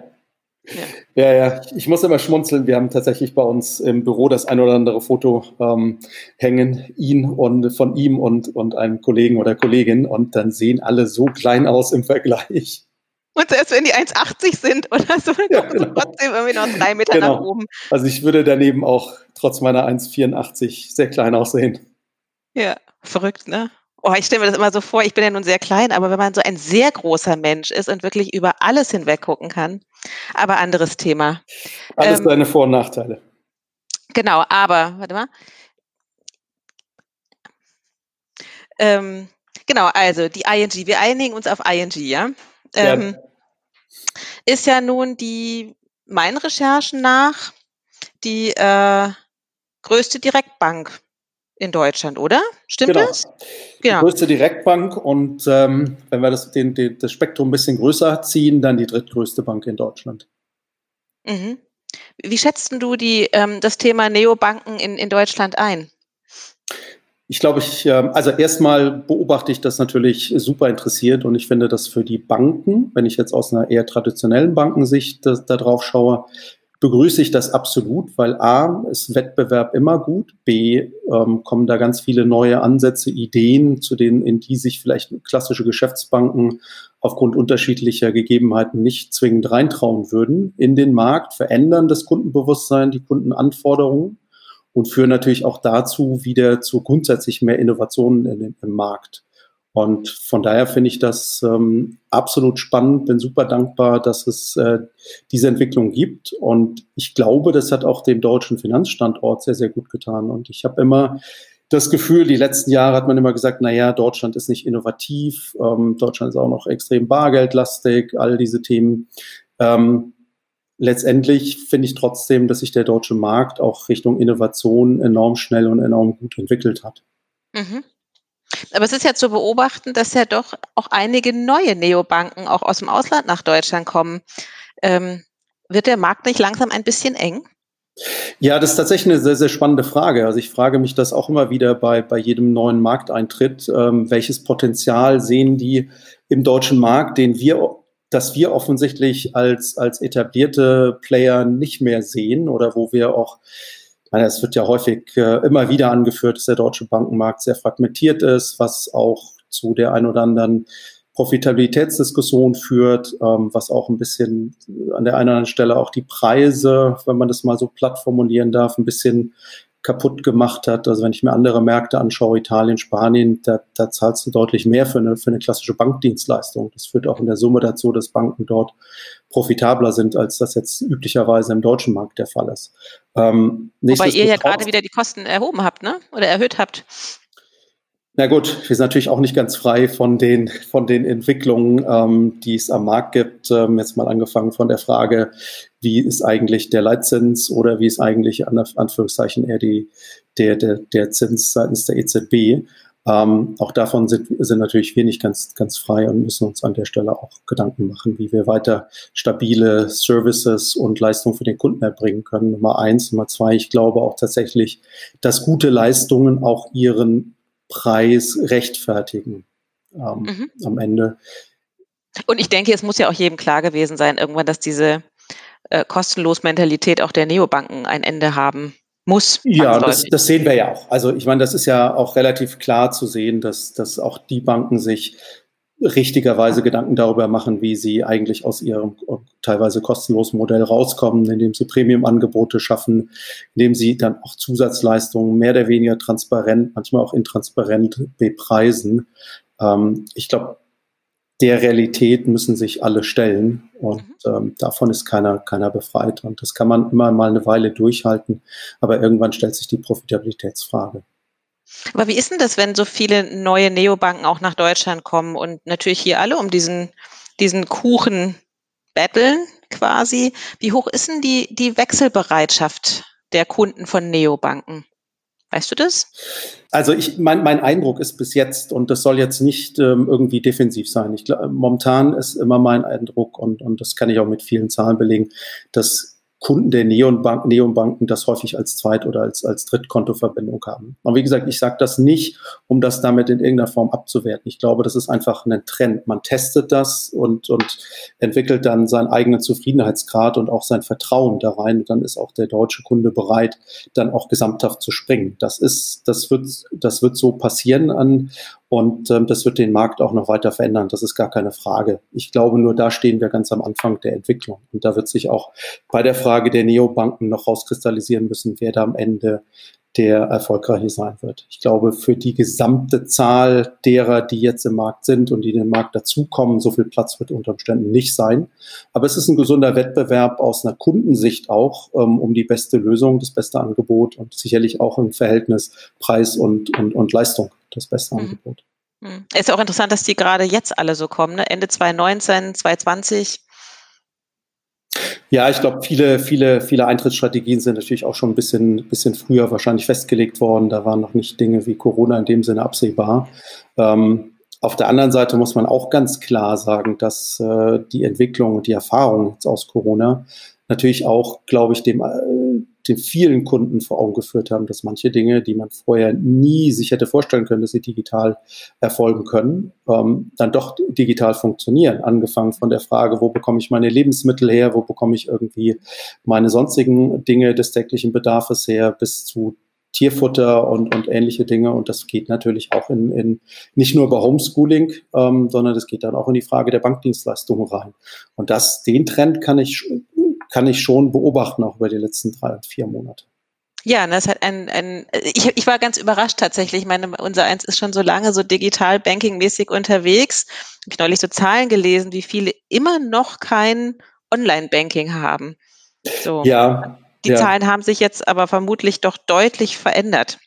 Ja. ja, ja, ich muss immer schmunzeln. Wir haben tatsächlich bei uns im Büro das ein oder andere Foto ähm, hängen, ihn und von ihm und, und einem Kollegen oder Kollegin, und dann sehen alle so klein aus im Vergleich. Und selbst wenn die 1,80 sind oder so, dann ja, genau. trotzdem irgendwie noch drei Meter genau. nach oben. Also ich würde daneben auch trotz meiner 1,84 sehr klein aussehen. Ja, verrückt, ne? Oh, ich stelle mir das immer so vor, ich bin ja nun sehr klein, aber wenn man so ein sehr großer Mensch ist und wirklich über alles hinweg gucken kann, aber anderes Thema. Alles ähm, seine Vor- und Nachteile. Genau, aber, warte mal. Ähm, genau, also die ING, wir einigen uns auf ING, ja? Ähm, ist ja nun die meinen Recherchen nach die äh, größte Direktbank in Deutschland, oder? Stimmt genau. das? Genau. Die größte Direktbank und ähm, wenn wir das, den, den, das Spektrum ein bisschen größer ziehen, dann die drittgrößte Bank in Deutschland. Mhm. Wie schätzt du die, ähm, das Thema Neobanken in, in Deutschland ein? Ich glaube, ich, ähm, also erstmal beobachte ich das natürlich super interessiert und ich finde das für die Banken, wenn ich jetzt aus einer eher traditionellen Bankensicht da, da drauf schaue, begrüße ich das absolut, weil A, ist Wettbewerb immer gut, B, ähm, kommen da ganz viele neue Ansätze, Ideen, zu denen, in die sich vielleicht klassische Geschäftsbanken aufgrund unterschiedlicher Gegebenheiten nicht zwingend reintrauen würden, in den Markt, verändern das Kundenbewusstsein, die Kundenanforderungen und führen natürlich auch dazu wieder zu grundsätzlich mehr Innovationen in, im Markt. Und von daher finde ich das ähm, absolut spannend, bin super dankbar, dass es äh, diese Entwicklung gibt. Und ich glaube, das hat auch dem deutschen Finanzstandort sehr, sehr gut getan. Und ich habe immer das Gefühl, die letzten Jahre hat man immer gesagt, na ja, Deutschland ist nicht innovativ, ähm, Deutschland ist auch noch extrem bargeldlastig, all diese Themen. Ähm, letztendlich finde ich trotzdem, dass sich der deutsche Markt auch Richtung Innovation enorm schnell und enorm gut entwickelt hat. Mhm. Aber es ist ja zu beobachten, dass ja doch auch einige neue Neobanken auch aus dem Ausland nach Deutschland kommen. Ähm, wird der Markt nicht langsam ein bisschen eng? Ja, das ist tatsächlich eine sehr, sehr spannende Frage. Also ich frage mich das auch immer wieder bei, bei jedem neuen Markteintritt. Ähm, welches Potenzial sehen die im deutschen Markt, den wir, das wir offensichtlich als, als etablierte Player nicht mehr sehen oder wo wir auch es wird ja häufig äh, immer wieder angeführt, dass der deutsche Bankenmarkt sehr fragmentiert ist, was auch zu der ein oder anderen Profitabilitätsdiskussion führt, ähm, was auch ein bisschen an der einen oder anderen Stelle auch die Preise, wenn man das mal so platt formulieren darf, ein bisschen kaputt gemacht hat. Also wenn ich mir andere Märkte anschaue, Italien, Spanien, da, da zahlst du deutlich mehr für eine, für eine klassische Bankdienstleistung. Das führt auch in der Summe dazu, dass Banken dort profitabler sind, als das jetzt üblicherweise im deutschen Markt der Fall ist. Ähm, Wobei ihr ja gerade wieder die Kosten erhoben habt, ne? Oder erhöht habt. Na gut, wir sind natürlich auch nicht ganz frei von den, von den Entwicklungen, ähm, die es am Markt gibt. Ähm, jetzt mal angefangen von der Frage, wie ist eigentlich der Leitzins oder wie ist eigentlich an Anführungszeichen eher die, der, der, der Zins seitens der EZB. Ähm, auch davon sind, sind natürlich wir nicht ganz, ganz frei und müssen uns an der Stelle auch Gedanken machen, wie wir weiter stabile Services und Leistungen für den Kunden erbringen können. Nummer eins. Nummer zwei, ich glaube auch tatsächlich, dass gute Leistungen auch ihren Preis rechtfertigen ähm, mhm. am Ende. Und ich denke, es muss ja auch jedem klar gewesen sein, irgendwann, dass diese äh, kostenlos Mentalität auch der Neobanken ein Ende haben muss. Ja, das, das, sehen wir ja auch. Also ich meine, das ist ja auch relativ klar zu sehen, dass, dass auch die Banken sich richtigerweise Gedanken darüber machen, wie sie eigentlich aus ihrem teilweise kostenlosen Modell rauskommen, indem sie Premium-Angebote schaffen, indem sie dann auch Zusatzleistungen mehr oder weniger transparent, manchmal auch intransparent bepreisen. Ähm, ich glaube, der Realität müssen sich alle stellen und mhm. ähm, davon ist keiner, keiner befreit. Und das kann man immer mal eine Weile durchhalten, aber irgendwann stellt sich die Profitabilitätsfrage. Aber wie ist denn das, wenn so viele neue Neobanken auch nach Deutschland kommen und natürlich hier alle um diesen, diesen Kuchen betteln quasi? Wie hoch ist denn die, die Wechselbereitschaft der Kunden von Neobanken? Weißt du das? Also ich, mein, mein Eindruck ist bis jetzt, und das soll jetzt nicht ähm, irgendwie defensiv sein. Ich glaube, momentan ist immer mein Eindruck, und, und das kann ich auch mit vielen Zahlen belegen, dass Kunden der Neonbank, Neonbanken das häufig als Zweit- oder als, als Drittkontoverbindung haben. Und wie gesagt, ich sage das nicht, um das damit in irgendeiner Form abzuwerten. Ich glaube, das ist einfach ein Trend. Man testet das und, und entwickelt dann seinen eigenen Zufriedenheitsgrad und auch sein Vertrauen da rein. Und dann ist auch der deutsche Kunde bereit, dann auch gesamthaft zu springen. Das ist, das wird, das wird so passieren an, und ähm, das wird den Markt auch noch weiter verändern. Das ist gar keine Frage. Ich glaube, nur da stehen wir ganz am Anfang der Entwicklung. Und da wird sich auch bei der Frage der Neobanken noch rauskristallisieren müssen, wer da am Ende der erfolgreiche sein wird. Ich glaube, für die gesamte Zahl derer, die jetzt im Markt sind und die den Markt dazukommen, so viel Platz wird unter Umständen nicht sein. Aber es ist ein gesunder Wettbewerb aus einer Kundensicht auch ähm, um die beste Lösung, das beste Angebot und sicherlich auch im Verhältnis Preis und, und, und Leistung das beste mhm. Angebot. Mhm. Ist auch interessant, dass die gerade jetzt alle so kommen, ne? Ende 2019, 2020. Ja, ich glaube, viele, viele, viele Eintrittsstrategien sind natürlich auch schon ein bisschen, bisschen früher wahrscheinlich festgelegt worden. Da waren noch nicht Dinge wie Corona in dem Sinne absehbar. Ähm, auf der anderen Seite muss man auch ganz klar sagen, dass äh, die Entwicklung und die Erfahrung jetzt aus Corona natürlich auch, glaube ich, dem, äh, den vielen Kunden vor Augen geführt haben, dass manche Dinge, die man vorher nie sich hätte vorstellen können, dass sie digital erfolgen können, ähm, dann doch digital funktionieren. Angefangen von der Frage, wo bekomme ich meine Lebensmittel her, wo bekomme ich irgendwie meine sonstigen Dinge des täglichen Bedarfs her, bis zu Tierfutter und, und ähnliche Dinge. Und das geht natürlich auch in, in nicht nur über Homeschooling, ähm, sondern das geht dann auch in die Frage der Bankdienstleistungen rein. Und das, den Trend kann ich, kann ich schon beobachten, auch über die letzten drei vier Monate. Ja, das hat ein, ein ich, ich war ganz überrascht tatsächlich. Ich meine, unser eins ist schon so lange so digital banking-mäßig unterwegs. Ich neulich so Zahlen gelesen, wie viele immer noch kein Online-Banking haben. So. Ja, die ja. Zahlen haben sich jetzt aber vermutlich doch deutlich verändert.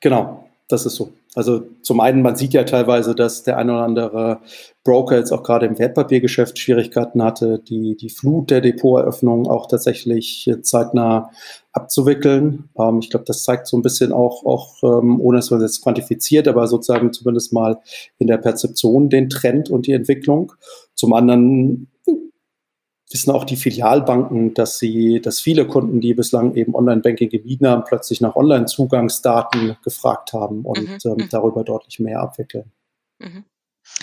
Genau, das ist so. Also zum einen, man sieht ja teilweise, dass der ein oder andere Broker jetzt auch gerade im Wertpapiergeschäft Schwierigkeiten hatte, die, die Flut der Depoteröffnung auch tatsächlich zeitnah abzuwickeln. Ähm, ich glaube, das zeigt so ein bisschen auch, auch ähm, ohne dass man es jetzt quantifiziert, aber sozusagen zumindest mal in der Perzeption den Trend und die Entwicklung. Zum anderen wissen auch die Filialbanken, dass sie, dass viele Kunden, die bislang eben Online-Banking gemieden haben, plötzlich nach Online-Zugangsdaten gefragt haben und mhm. ähm, mhm. darüber deutlich mehr abwickeln. Mhm.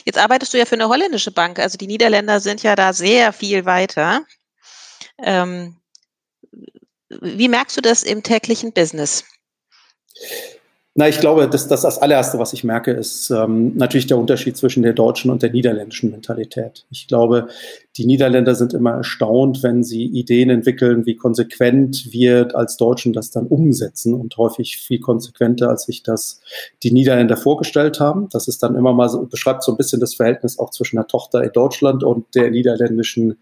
Jetzt arbeitest du ja für eine holländische Bank, also die Niederländer sind ja da sehr viel weiter. Ähm, wie merkst du das im täglichen Business? Na, ich glaube, dass das, das allererste, was ich merke, ist ähm, natürlich der Unterschied zwischen der deutschen und der niederländischen Mentalität. Ich glaube, die Niederländer sind immer erstaunt, wenn sie Ideen entwickeln, wie konsequent wir als Deutschen das dann umsetzen und häufig viel konsequenter, als sich das die Niederländer vorgestellt haben. Das ist dann immer mal so, beschreibt so ein bisschen das Verhältnis auch zwischen der Tochter in Deutschland und der niederländischen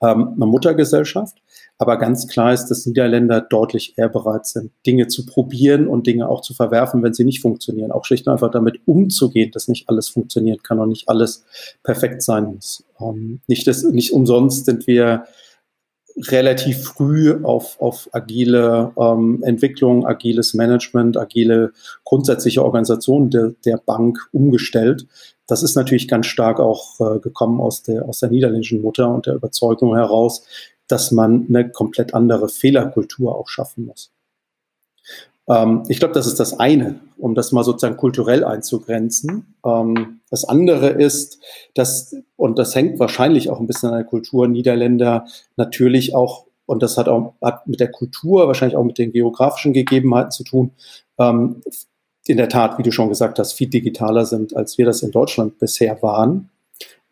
ähm, Muttergesellschaft. Aber ganz klar ist, dass Niederländer deutlich eher bereit sind, Dinge zu probieren und Dinge auch zu verwerfen, wenn sie nicht funktionieren. Auch schlicht und einfach damit umzugehen, dass nicht alles funktionieren kann und nicht alles perfekt sein muss. Ähm, nicht, das, nicht umsonst sind wir relativ früh auf, auf agile ähm, Entwicklung, agiles Management, agile grundsätzliche Organisation der, der Bank umgestellt. Das ist natürlich ganz stark auch äh, gekommen aus der, aus der niederländischen Mutter und der Überzeugung heraus, dass man eine komplett andere Fehlerkultur auch schaffen muss. Ähm, ich glaube, das ist das eine, um das mal sozusagen kulturell einzugrenzen. Ähm, das andere ist, dass, und das hängt wahrscheinlich auch ein bisschen an der Kultur Niederländer, natürlich auch, und das hat auch hat mit der Kultur, wahrscheinlich auch mit den geografischen Gegebenheiten zu tun, ähm, in der Tat, wie du schon gesagt hast, viel digitaler sind, als wir das in Deutschland bisher waren.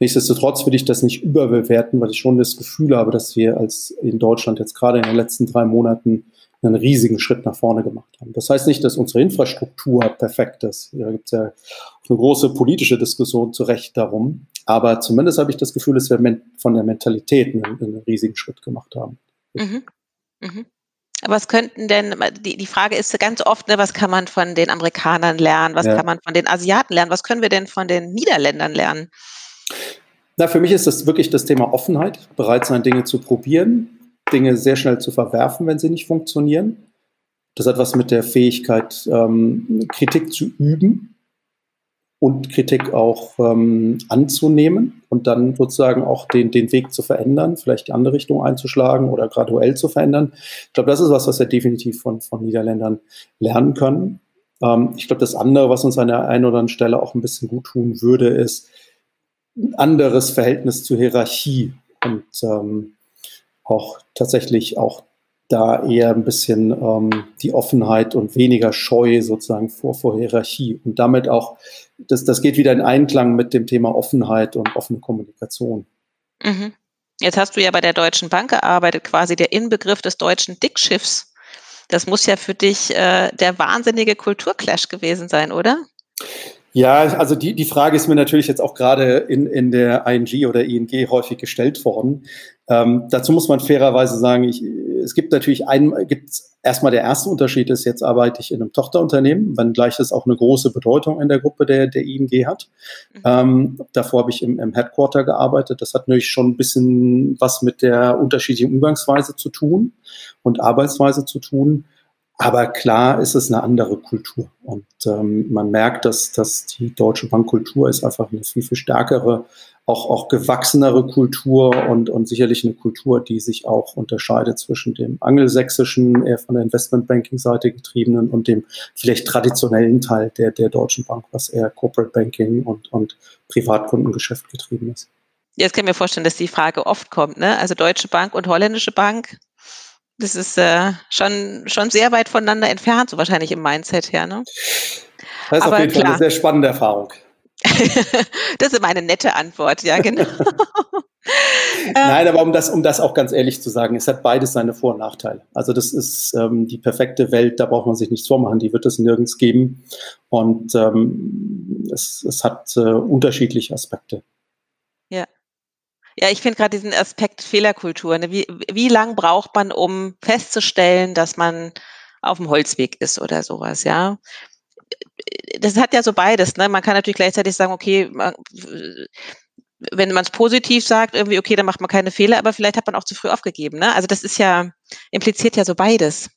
Nichtsdestotrotz würde ich das nicht überbewerten, weil ich schon das Gefühl habe, dass wir als in Deutschland jetzt gerade in den letzten drei Monaten einen riesigen Schritt nach vorne gemacht haben. Das heißt nicht, dass unsere Infrastruktur perfekt ist. Da gibt es ja eine große politische Diskussion zu Recht darum. Aber zumindest habe ich das Gefühl, dass wir von der Mentalität einen, einen riesigen Schritt gemacht haben. Mhm. Mhm. Was könnten denn, die, die Frage ist ganz oft, ne, was kann man von den Amerikanern lernen, was ja. kann man von den Asiaten lernen, was können wir denn von den Niederländern lernen? Na, für mich ist das wirklich das Thema Offenheit, bereit sein, Dinge zu probieren, Dinge sehr schnell zu verwerfen, wenn sie nicht funktionieren. Das hat was mit der Fähigkeit, ähm, Kritik zu üben und Kritik auch ähm, anzunehmen und dann sozusagen auch den, den Weg zu verändern, vielleicht die andere Richtung einzuschlagen oder graduell zu verändern. Ich glaube, das ist was, was wir definitiv von, von Niederländern lernen können. Ähm, ich glaube, das andere, was uns an der einen oder anderen Stelle auch ein bisschen gut tun würde, ist, ein anderes Verhältnis zur Hierarchie und ähm, auch tatsächlich auch da eher ein bisschen ähm, die Offenheit und weniger Scheu sozusagen vor, vor Hierarchie. Und damit auch, das, das geht wieder in Einklang mit dem Thema Offenheit und offene Kommunikation. Mhm. Jetzt hast du ja bei der Deutschen Bank gearbeitet, quasi der Inbegriff des deutschen Dickschiffs. Das muss ja für dich äh, der wahnsinnige Kulturclash gewesen sein, oder? Ja, also die, die Frage ist mir natürlich jetzt auch gerade in, in der ING oder ING häufig gestellt worden. Ähm, dazu muss man fairerweise sagen, ich, es gibt natürlich ein, gibt erstmal der erste Unterschied ist, jetzt arbeite ich in einem Tochterunternehmen, wenngleich es auch eine große Bedeutung in der Gruppe der, der ING hat. Mhm. Ähm, davor habe ich im, im Headquarter gearbeitet. Das hat natürlich schon ein bisschen was mit der unterschiedlichen Umgangsweise zu tun und Arbeitsweise zu tun. Aber klar ist es eine andere Kultur. Und ähm, man merkt, dass, dass die deutsche Bankkultur ist einfach eine viel, viel stärkere auch, auch gewachsenere Kultur und, und sicherlich eine Kultur, die sich auch unterscheidet zwischen dem angelsächsischen, eher von der Investmentbanking-Seite getriebenen und dem vielleicht traditionellen Teil der, der Deutschen Bank, was eher Corporate Banking und, und Privatkundengeschäft getrieben ist. Jetzt kann ich mir vorstellen, dass die Frage oft kommt, ne? Also Deutsche Bank und holländische Bank, das ist äh, schon, schon sehr weit voneinander entfernt, so wahrscheinlich im Mindset her, ne? Das ist Aber auf jeden klar. Fall eine sehr spannende Erfahrung. das ist meine nette Antwort, ja, genau. Nein, aber um das, um das auch ganz ehrlich zu sagen, es hat beides seine Vor- und Nachteile. Also das ist ähm, die perfekte Welt, da braucht man sich nichts vormachen, die wird es nirgends geben. Und ähm, es, es hat äh, unterschiedliche Aspekte. Ja. Ich finde gerade diesen Aspekt Fehlerkultur. Ne? Wie, wie lang braucht man, um festzustellen, dass man auf dem Holzweg ist oder sowas, ja? das hat ja so beides. Ne? Man kann natürlich gleichzeitig sagen, okay, man, wenn man es positiv sagt, irgendwie, okay, dann macht man keine Fehler, aber vielleicht hat man auch zu früh aufgegeben. Ne? Also das ist ja, impliziert ja so beides.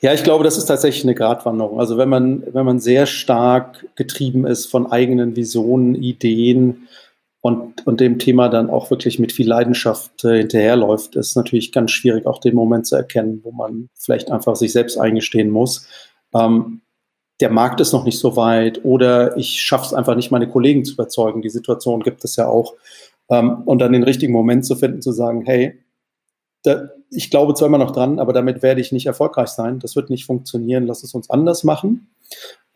Ja, ich glaube, das ist tatsächlich eine Gratwanderung. Also wenn man, wenn man sehr stark getrieben ist von eigenen Visionen, Ideen und, und dem Thema dann auch wirklich mit viel Leidenschaft äh, hinterherläuft, ist natürlich ganz schwierig, auch den Moment zu erkennen, wo man vielleicht einfach sich selbst eingestehen muss. Ähm, der Markt ist noch nicht so weit oder ich schaffe es einfach nicht, meine Kollegen zu überzeugen. Die Situation gibt es ja auch. Ähm, und dann den richtigen Moment zu finden, zu sagen, hey, da, ich glaube zwar immer noch dran, aber damit werde ich nicht erfolgreich sein. Das wird nicht funktionieren. Lass es uns anders machen.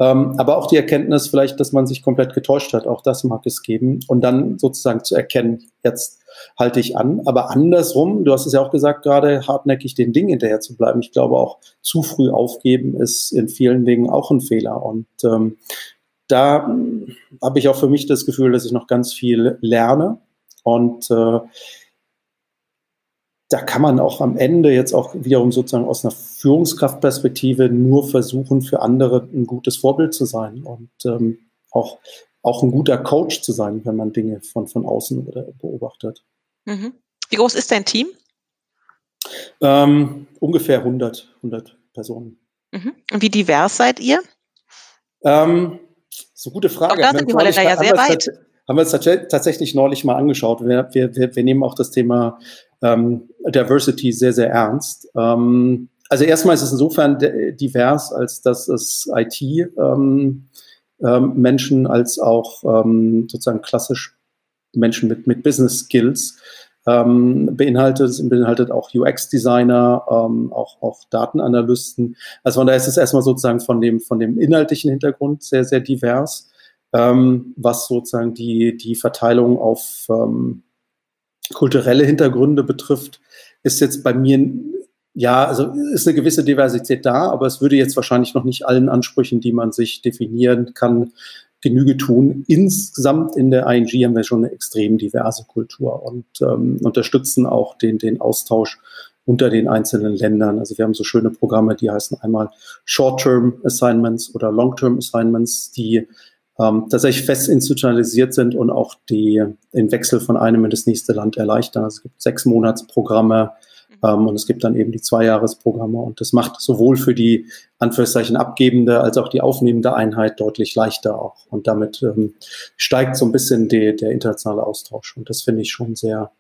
Ähm, aber auch die Erkenntnis vielleicht, dass man sich komplett getäuscht hat, auch das mag es geben. Und dann sozusagen zu erkennen, jetzt halte ich an. Aber andersrum, du hast es ja auch gesagt, gerade hartnäckig den Dingen hinterher zu bleiben. Ich glaube auch zu früh aufgeben ist in vielen Dingen auch ein Fehler. Und ähm, da habe ich auch für mich das Gefühl, dass ich noch ganz viel lerne. Und äh, da kann man auch am Ende jetzt auch wiederum sozusagen aus einer Führungskraftperspektive nur versuchen, für andere ein gutes Vorbild zu sein und ähm, auch auch ein guter Coach zu sein, wenn man Dinge von, von außen beobachtet. Mhm. Wie groß ist dein Team? Ähm, ungefähr 100, 100 Personen. Mhm. Und wie divers seid ihr? Ähm, so gute Frage. Auch da sind die Holländer ja sehr weit. Haben wir uns tatsächlich neulich mal angeschaut. Wir, wir, wir, nehmen auch das Thema ähm, Diversity sehr, sehr ernst. Ähm, also erstmal ist es insofern divers, als dass es IT ähm, ähm, als auch ähm, sozusagen klassisch Menschen mit, mit Business Skills ähm, beinhaltet. Es beinhaltet auch UX-Designer, ähm, auch, auch Datenanalysten. Also von daher ist es erstmal sozusagen von dem, von dem inhaltlichen Hintergrund sehr, sehr divers, ähm, was sozusagen die, die Verteilung auf ähm, kulturelle Hintergründe betrifft, ist jetzt bei mir ja, also ist eine gewisse Diversität da, aber es würde jetzt wahrscheinlich noch nicht allen Ansprüchen, die man sich definieren kann, Genüge tun. Insgesamt in der ING haben wir schon eine extrem diverse Kultur und ähm, unterstützen auch den, den Austausch unter den einzelnen Ländern. Also wir haben so schöne Programme, die heißen einmal Short-Term Assignments oder Long-Term Assignments, die ähm, tatsächlich fest institutionalisiert sind und auch die, den Wechsel von einem in das nächste Land erleichtern. Also es gibt sechs Monatsprogramme, ähm, und es gibt dann eben die Zweijahresprogramme und das macht sowohl für die Anführungszeichen abgebende als auch die aufnehmende Einheit deutlich leichter auch. Und damit ähm, steigt so ein bisschen die, der internationale Austausch. Und das finde ich schon sehr,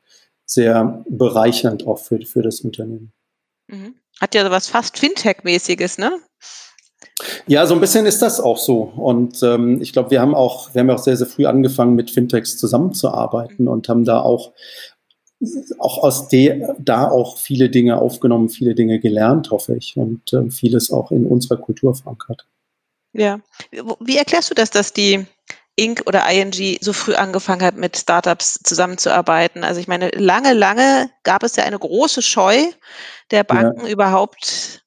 sehr bereichernd auch für, für das Unternehmen. Mhm. Hat ja sowas fast Fintech-mäßiges, ne? Ja, so ein bisschen ist das auch so. Und ähm, ich glaube, wir haben auch, wir haben auch sehr, sehr früh angefangen, mit Fintechs zusammenzuarbeiten und haben da auch auch aus der, da auch viele Dinge aufgenommen, viele Dinge gelernt, hoffe ich, und äh, vieles auch in unserer Kultur verankert. Ja. Wie erklärst du das, dass die Inc. oder ING so früh angefangen hat, mit Startups zusammenzuarbeiten? Also ich meine, lange, lange gab es ja eine große Scheu der Banken ja. überhaupt,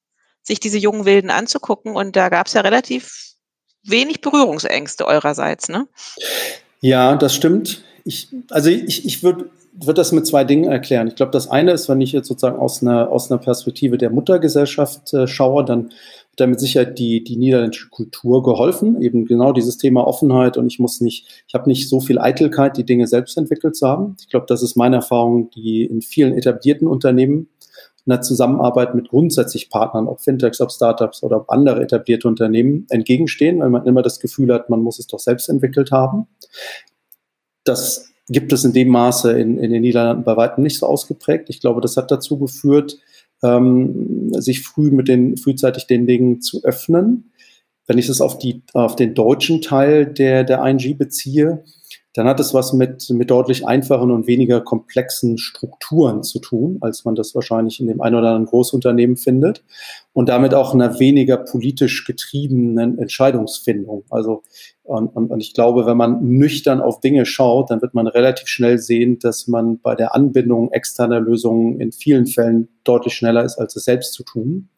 sich diese jungen Wilden anzugucken und da gab es ja relativ wenig Berührungsängste eurerseits, ne? Ja, das stimmt. Ich, also ich, ich würde würde das mit zwei Dingen erklären. Ich glaube, das eine ist, wenn ich jetzt sozusagen aus einer, aus einer Perspektive der Muttergesellschaft äh, schaue, dann hat damit sicher die, die niederländische Kultur geholfen, eben genau dieses Thema Offenheit und ich muss nicht, ich habe nicht so viel Eitelkeit, die Dinge selbst entwickelt zu haben. Ich glaube, das ist meine Erfahrung, die in vielen etablierten Unternehmen einer Zusammenarbeit mit grundsätzlich Partnern, ob Fintechs, ob Startups oder ob andere etablierte Unternehmen entgegenstehen, weil man immer das Gefühl hat, man muss es doch selbst entwickelt haben. Das gibt es in dem Maße in, in den Niederlanden bei weitem nicht so ausgeprägt. Ich glaube, das hat dazu geführt, ähm, sich früh mit den, frühzeitig den Dingen zu öffnen. Wenn ich es auf, die, auf den deutschen Teil der, der ING beziehe, dann hat es was mit, mit deutlich einfachen und weniger komplexen Strukturen zu tun, als man das wahrscheinlich in dem einen oder anderen Großunternehmen findet. Und damit auch einer weniger politisch getriebenen Entscheidungsfindung. Also, und, und, und ich glaube, wenn man nüchtern auf Dinge schaut, dann wird man relativ schnell sehen, dass man bei der Anbindung externer Lösungen in vielen Fällen deutlich schneller ist, als es selbst zu tun.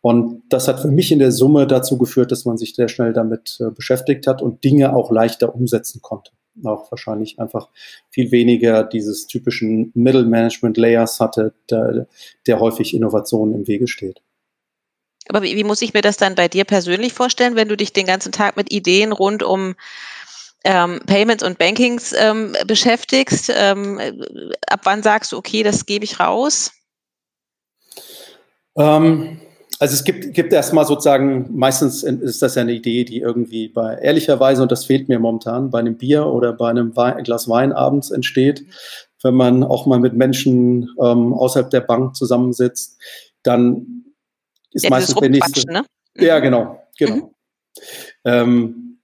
Und das hat für mich in der Summe dazu geführt, dass man sich sehr schnell damit äh, beschäftigt hat und Dinge auch leichter umsetzen konnte auch wahrscheinlich einfach viel weniger dieses typischen Middle Management Layers hatte, der, der häufig Innovationen im Wege steht. Aber wie, wie, muss ich mir das dann bei dir persönlich vorstellen, wenn du dich den ganzen Tag mit Ideen rund um ähm, Payments und Bankings ähm, beschäftigst? Ähm, ab wann sagst du, okay, das gebe ich raus? Ähm, also es gibt, gibt erstmal sozusagen, meistens ist das ja eine Idee, die irgendwie bei ehrlicherweise, und das fehlt mir momentan, bei einem Bier oder bei einem Wein, Glas Wein abends entsteht, wenn man auch mal mit Menschen ähm, außerhalb der Bank zusammensitzt, dann ist ja, meistens der nächste. Ne? Ja, mhm. genau, genau. Mhm. Ähm,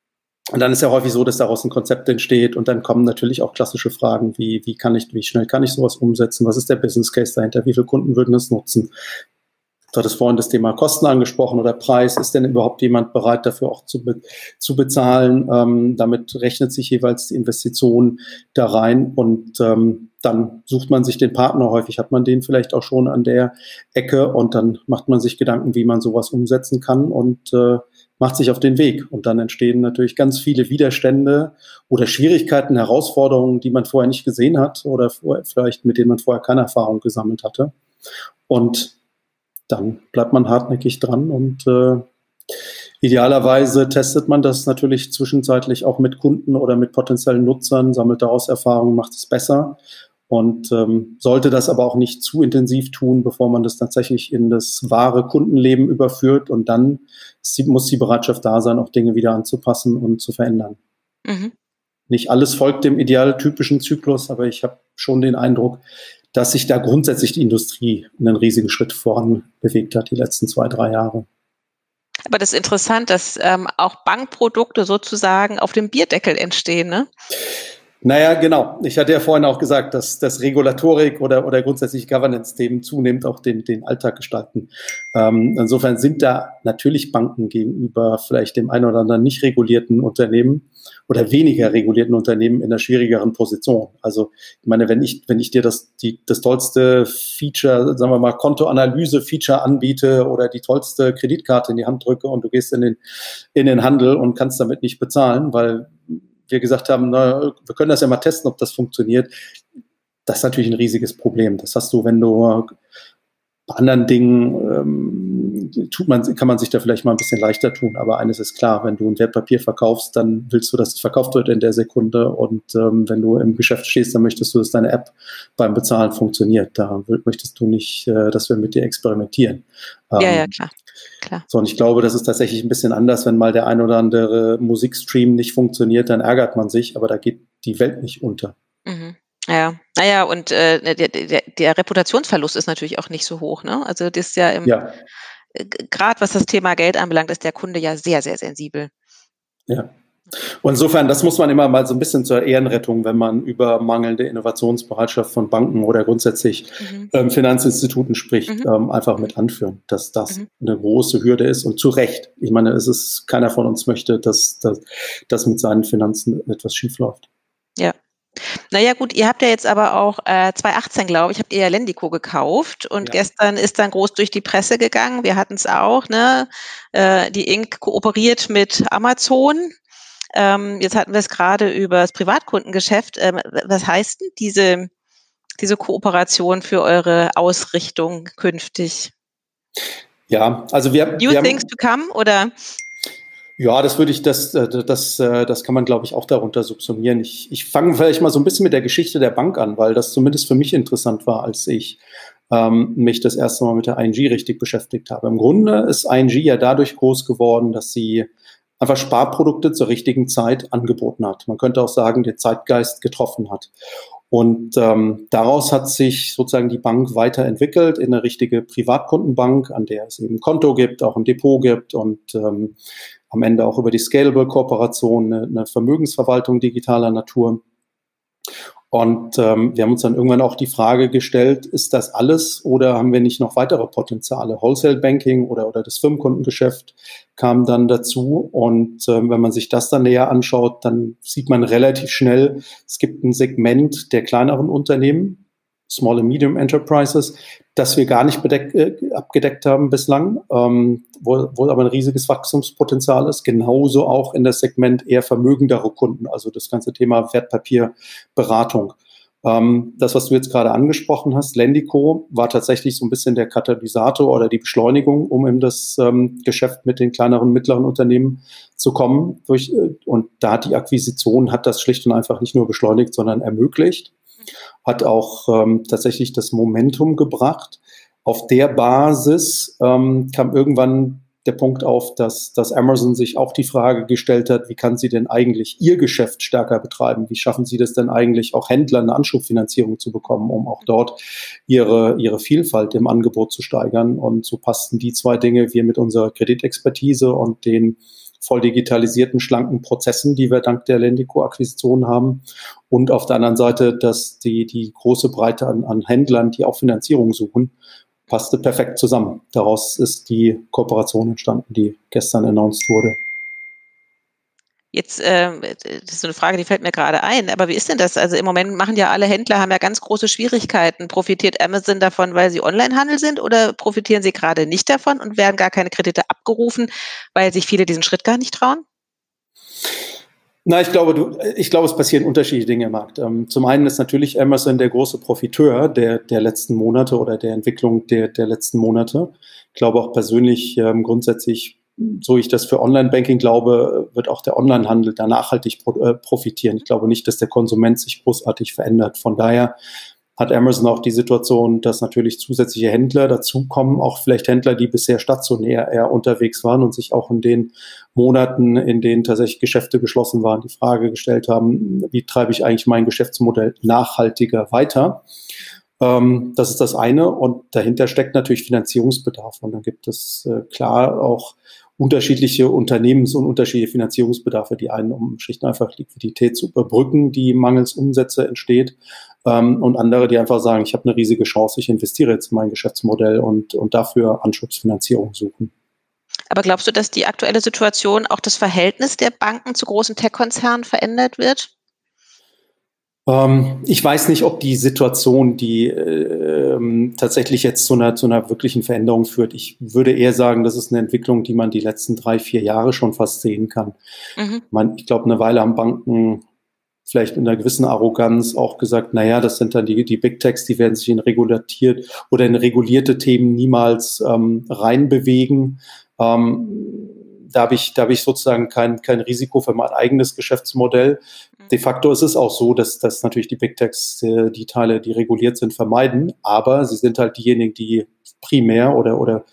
und dann ist ja häufig so, dass daraus ein Konzept entsteht und dann kommen natürlich auch klassische Fragen wie, wie kann ich, wie schnell kann ich sowas umsetzen? Was ist der Business Case dahinter? Wie viele Kunden würden das nutzen? Du hattest vorhin das Thema Kosten angesprochen oder Preis. Ist denn überhaupt jemand bereit, dafür auch zu, be zu bezahlen? Ähm, damit rechnet sich jeweils die Investition da rein und ähm, dann sucht man sich den Partner. Häufig hat man den vielleicht auch schon an der Ecke und dann macht man sich Gedanken, wie man sowas umsetzen kann und äh, macht sich auf den Weg. Und dann entstehen natürlich ganz viele Widerstände oder Schwierigkeiten, Herausforderungen, die man vorher nicht gesehen hat oder vielleicht mit denen man vorher keine Erfahrung gesammelt hatte. Und dann bleibt man hartnäckig dran und äh, idealerweise testet man das natürlich zwischenzeitlich auch mit Kunden oder mit potenziellen Nutzern, sammelt daraus Erfahrungen, macht es besser und ähm, sollte das aber auch nicht zu intensiv tun, bevor man das tatsächlich in das wahre Kundenleben überführt und dann muss die Bereitschaft da sein, auch Dinge wieder anzupassen und zu verändern. Mhm. Nicht alles folgt dem idealtypischen Zyklus, aber ich habe schon den Eindruck, dass sich da grundsätzlich die Industrie einen riesigen Schritt voran bewegt hat, die letzten zwei, drei Jahre. Aber das ist interessant, dass ähm, auch Bankprodukte sozusagen auf dem Bierdeckel entstehen, ne? Naja, genau. Ich hatte ja vorhin auch gesagt, dass das Regulatorik oder, oder grundsätzlich Governance-Themen zunehmend auch den, den Alltag gestalten. Ähm, insofern sind da natürlich Banken gegenüber vielleicht dem einen oder anderen nicht regulierten Unternehmen oder weniger regulierten Unternehmen in einer schwierigeren Position. Also ich meine, wenn ich, wenn ich dir das, die, das tollste Feature, sagen wir mal, Kontoanalyse-Feature anbiete oder die tollste Kreditkarte in die Hand drücke und du gehst in den, in den Handel und kannst damit nicht bezahlen, weil wir gesagt haben, na, wir können das ja mal testen, ob das funktioniert. Das ist natürlich ein riesiges Problem. Das hast du, wenn du bei anderen Dingen ähm, tut man, kann man sich da vielleicht mal ein bisschen leichter tun. Aber eines ist klar, wenn du ein Wertpapier verkaufst, dann willst du, dass es verkauft wird in der Sekunde. Und ähm, wenn du im Geschäft stehst, dann möchtest du, dass deine App beim Bezahlen funktioniert. Da möchtest du nicht, äh, dass wir mit dir experimentieren. Ähm, ja, ja, klar. Klar. So, und ich glaube, das ist tatsächlich ein bisschen anders, wenn mal der ein oder andere Musikstream nicht funktioniert, dann ärgert man sich, aber da geht die Welt nicht unter. Mhm. Ja, naja, und äh, der, der, der, Reputationsverlust ist natürlich auch nicht so hoch. Ne? Also das ist ja im, ja. Gerade was das Thema Geld anbelangt, ist der Kunde ja sehr, sehr sensibel. Ja. Und insofern, das muss man immer mal so ein bisschen zur Ehrenrettung, wenn man über mangelnde Innovationsbereitschaft von Banken oder grundsätzlich mhm. ähm, Finanzinstituten spricht, mhm. ähm, einfach mit anführen, dass das mhm. eine große Hürde ist und zu Recht. Ich meine, es ist, keiner von uns möchte, dass, dass, dass mit seinen Finanzen etwas schiefläuft. Ja, naja gut, ihr habt ja jetzt aber auch äh, 2018, glaube ich, habt ihr ja Lendico gekauft und ja. gestern ist dann groß durch die Presse gegangen. Wir hatten es auch, ne? Äh, die Inc. kooperiert mit Amazon. Ähm, jetzt hatten wir es gerade über das Privatkundengeschäft. Ähm, was heißt denn diese, diese Kooperation für eure Ausrichtung künftig? Ja, also wir, New wir things to come oder? Ja, das würde ich, das, äh, das, äh, das kann man, glaube ich, auch darunter subsumieren. Ich, ich fange vielleicht mal so ein bisschen mit der Geschichte der Bank an, weil das zumindest für mich interessant war, als ich ähm, mich das erste Mal mit der ING richtig beschäftigt habe. Im Grunde ist ING ja dadurch groß geworden, dass sie einfach Sparprodukte zur richtigen Zeit angeboten hat. Man könnte auch sagen, den Zeitgeist getroffen hat. Und ähm, daraus hat sich sozusagen die Bank weiterentwickelt in eine richtige Privatkundenbank, an der es eben Konto gibt, auch ein Depot gibt und ähm, am Ende auch über die Scalable-Kooperation eine, eine Vermögensverwaltung digitaler Natur. Und ähm, wir haben uns dann irgendwann auch die Frage gestellt, ist das alles oder haben wir nicht noch weitere Potenziale? Wholesale Banking oder, oder das Firmenkundengeschäft kam dann dazu. Und ähm, wenn man sich das dann näher anschaut, dann sieht man relativ schnell, es gibt ein Segment der kleineren Unternehmen, Small and Medium Enterprises, das wir gar nicht bedeck, äh, abgedeckt haben bislang, ähm, wo, wo aber ein riesiges Wachstumspotenzial ist. Genauso auch in das Segment eher vermögendere Kunden, also das ganze Thema Wertpapierberatung. Ähm, das, was du jetzt gerade angesprochen hast, Lendico, war tatsächlich so ein bisschen der Katalysator oder die Beschleunigung, um in das ähm, Geschäft mit den kleineren, mittleren Unternehmen zu kommen. Durch, äh, und da hat die Akquisition, hat das schlicht und einfach nicht nur beschleunigt, sondern ermöglicht hat auch ähm, tatsächlich das Momentum gebracht. Auf der Basis ähm, kam irgendwann der Punkt auf, dass, dass Amazon sich auch die Frage gestellt hat, wie kann sie denn eigentlich ihr Geschäft stärker betreiben? Wie schaffen sie das denn eigentlich, auch Händler eine Anschubfinanzierung zu bekommen, um auch dort ihre, ihre Vielfalt im Angebot zu steigern? Und so passten die zwei Dinge, wir mit unserer Kreditexpertise und den voll digitalisierten, schlanken Prozessen, die wir dank der Lendico-Akquisition haben. Und auf der anderen Seite, dass die, die große Breite an, an Händlern, die auch Finanzierung suchen, passte perfekt zusammen. Daraus ist die Kooperation entstanden, die gestern announced wurde. Jetzt, äh, das ist so eine Frage, die fällt mir gerade ein. Aber wie ist denn das? Also im Moment machen ja alle Händler, haben ja ganz große Schwierigkeiten. Profitiert Amazon davon, weil sie Onlinehandel sind oder profitieren sie gerade nicht davon und werden gar keine Kredite abgerufen, weil sich viele diesen Schritt gar nicht trauen? Na, ich glaube, du, ich glaube, es passieren unterschiedliche Dinge im Markt. Ähm, zum einen ist natürlich Amazon der große Profiteur der, der letzten Monate oder der Entwicklung der, der letzten Monate. Ich glaube auch persönlich ähm, grundsätzlich so ich das für Online-Banking glaube, wird auch der Onlinehandel da nachhaltig äh, profitieren. Ich glaube nicht, dass der Konsument sich großartig verändert. Von daher hat Amazon auch die Situation, dass natürlich zusätzliche Händler dazukommen, auch vielleicht Händler, die bisher stationär eher unterwegs waren und sich auch in den Monaten, in denen tatsächlich Geschäfte geschlossen waren, die Frage gestellt haben, wie treibe ich eigentlich mein Geschäftsmodell nachhaltiger weiter? Ähm, das ist das eine. Und dahinter steckt natürlich Finanzierungsbedarf. Und dann gibt es äh, klar auch unterschiedliche Unternehmens- und unterschiedliche Finanzierungsbedarfe. Die einen, um schlicht und einfach Liquidität zu überbrücken, die mangels Umsätze entsteht. Ähm, und andere, die einfach sagen, ich habe eine riesige Chance, ich investiere jetzt in mein Geschäftsmodell und, und dafür Anschubsfinanzierung suchen. Aber glaubst du, dass die aktuelle Situation auch das Verhältnis der Banken zu großen Tech-Konzernen verändert wird? Ähm, ich weiß nicht, ob die Situation, die äh, tatsächlich jetzt zu einer, zu einer wirklichen Veränderung führt. Ich würde eher sagen, das ist eine Entwicklung, die man die letzten drei, vier Jahre schon fast sehen kann. Mhm. Man, ich glaube, eine Weile haben Banken vielleicht in einer gewissen Arroganz auch gesagt, naja, das sind dann die, die Big Techs, die werden sich in reguliert oder in regulierte Themen niemals ähm, reinbewegen. Ähm, da habe ich, da habe ich sozusagen kein, kein Risiko für mein eigenes Geschäftsmodell. Mhm. De facto ist es auch so, dass, dass natürlich die Big Techs äh, die Teile, die reguliert sind, vermeiden, aber sie sind halt diejenigen, die primär oder, oder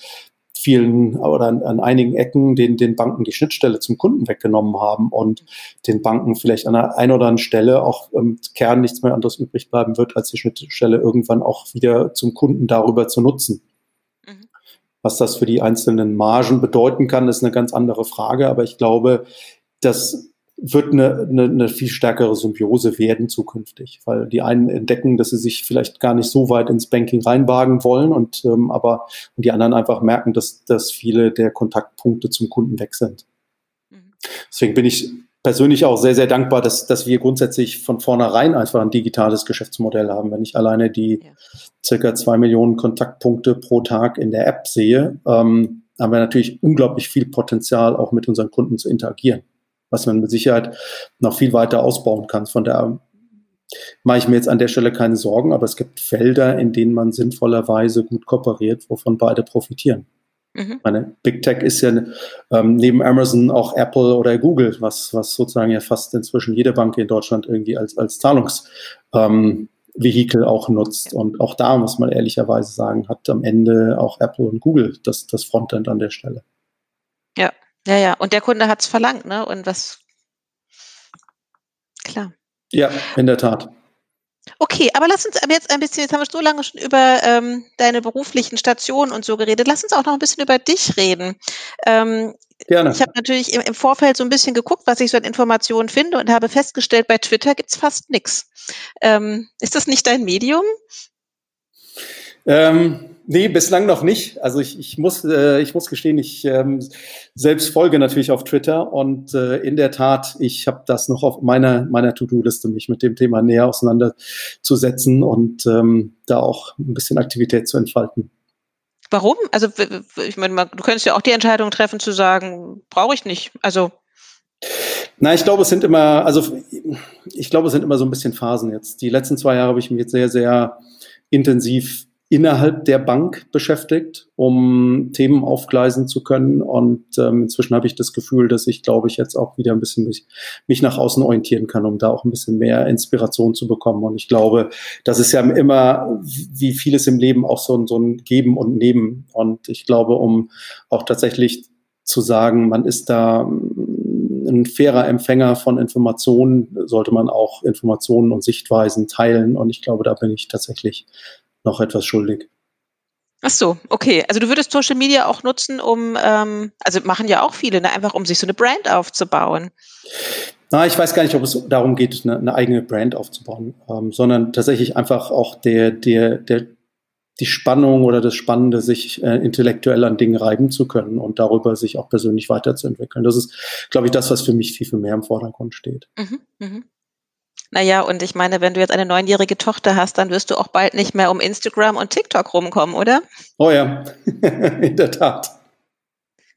vielen oder an, an, einigen Ecken den, den Banken die Schnittstelle zum Kunden weggenommen haben und den Banken vielleicht an einer ein oder anderen Stelle auch im Kern nichts mehr anderes übrig bleiben wird, als die Schnittstelle irgendwann auch wieder zum Kunden darüber zu nutzen. Was das für die einzelnen Margen bedeuten kann, ist eine ganz andere Frage. Aber ich glaube, das wird eine, eine, eine viel stärkere Symbiose werden zukünftig, weil die einen entdecken, dass sie sich vielleicht gar nicht so weit ins Banking reinwagen wollen und ähm, aber und die anderen einfach merken, dass, dass viele der Kontaktpunkte zum Kunden weg sind. Mhm. Deswegen bin ich persönlich auch sehr, sehr dankbar, dass, dass wir grundsätzlich von vornherein einfach ein digitales Geschäftsmodell haben. Wenn ich alleine die ja. circa zwei Millionen Kontaktpunkte pro Tag in der App sehe, ähm, haben wir natürlich unglaublich viel Potenzial, auch mit unseren Kunden zu interagieren, was man mit Sicherheit noch viel weiter ausbauen kann. Von daher mache ich mir jetzt an der Stelle keine Sorgen, aber es gibt Felder, in denen man sinnvollerweise gut kooperiert, wovon beide profitieren. Mhm. Meine Big Tech ist ja ähm, neben Amazon auch Apple oder Google, was, was sozusagen ja fast inzwischen jede Bank in Deutschland irgendwie als, als Zahlungsanbieter Vehikel auch nutzt. Und auch da muss man ehrlicherweise sagen, hat am Ende auch Apple und Google das, das Frontend an der Stelle. Ja, ja. Und der Kunde hat es verlangt, ne? Und was klar. Ja, in der Tat. Okay, aber lass uns aber jetzt ein bisschen, jetzt haben wir so lange schon über ähm, deine beruflichen Stationen und so geredet. Lass uns auch noch ein bisschen über dich reden. Ähm, Gerne. Ich habe natürlich im, im, Vorfeld so ein bisschen geguckt, was ich so an Informationen finde und habe festgestellt, bei Twitter gibt es fast nichts. Ähm, ist das nicht dein Medium? Ähm, Nee, bislang noch nicht. Also ich, ich, muss, äh, ich muss gestehen, ich ähm, selbst folge natürlich auf Twitter und äh, in der Tat, ich habe das noch auf meiner, meiner To-Do-Liste, mich mit dem Thema näher auseinanderzusetzen und ähm, da auch ein bisschen Aktivität zu entfalten. Warum? Also ich meine, du könntest ja auch die Entscheidung treffen zu sagen, brauche ich nicht. Also na, ich glaube, es sind immer, also ich glaube, es sind immer so ein bisschen Phasen jetzt. Die letzten zwei Jahre habe ich mich jetzt sehr, sehr intensiv innerhalb der Bank beschäftigt, um Themen aufgleisen zu können. Und ähm, inzwischen habe ich das Gefühl, dass ich, glaube ich, jetzt auch wieder ein bisschen mich, mich nach außen orientieren kann, um da auch ein bisschen mehr Inspiration zu bekommen. Und ich glaube, das ist ja immer, wie vieles im Leben, auch so, so ein Geben und Nehmen. Und ich glaube, um auch tatsächlich zu sagen, man ist da ein fairer Empfänger von Informationen, sollte man auch Informationen und Sichtweisen teilen. Und ich glaube, da bin ich tatsächlich noch etwas schuldig. Ach so, okay. Also du würdest Social Media auch nutzen, um, ähm, also machen ja auch viele, ne? einfach um sich so eine Brand aufzubauen. Na, ich weiß gar nicht, ob es darum geht, eine, eine eigene Brand aufzubauen, ähm, sondern tatsächlich einfach auch der, der, der, die Spannung oder das Spannende, sich äh, intellektuell an Dingen reiben zu können und darüber sich auch persönlich weiterzuentwickeln. Das ist, glaube ich, das, was für mich viel, viel mehr im Vordergrund steht. Mhm, mh. Naja, und ich meine, wenn du jetzt eine neunjährige Tochter hast, dann wirst du auch bald nicht mehr um Instagram und TikTok rumkommen, oder? Oh ja, in der Tat.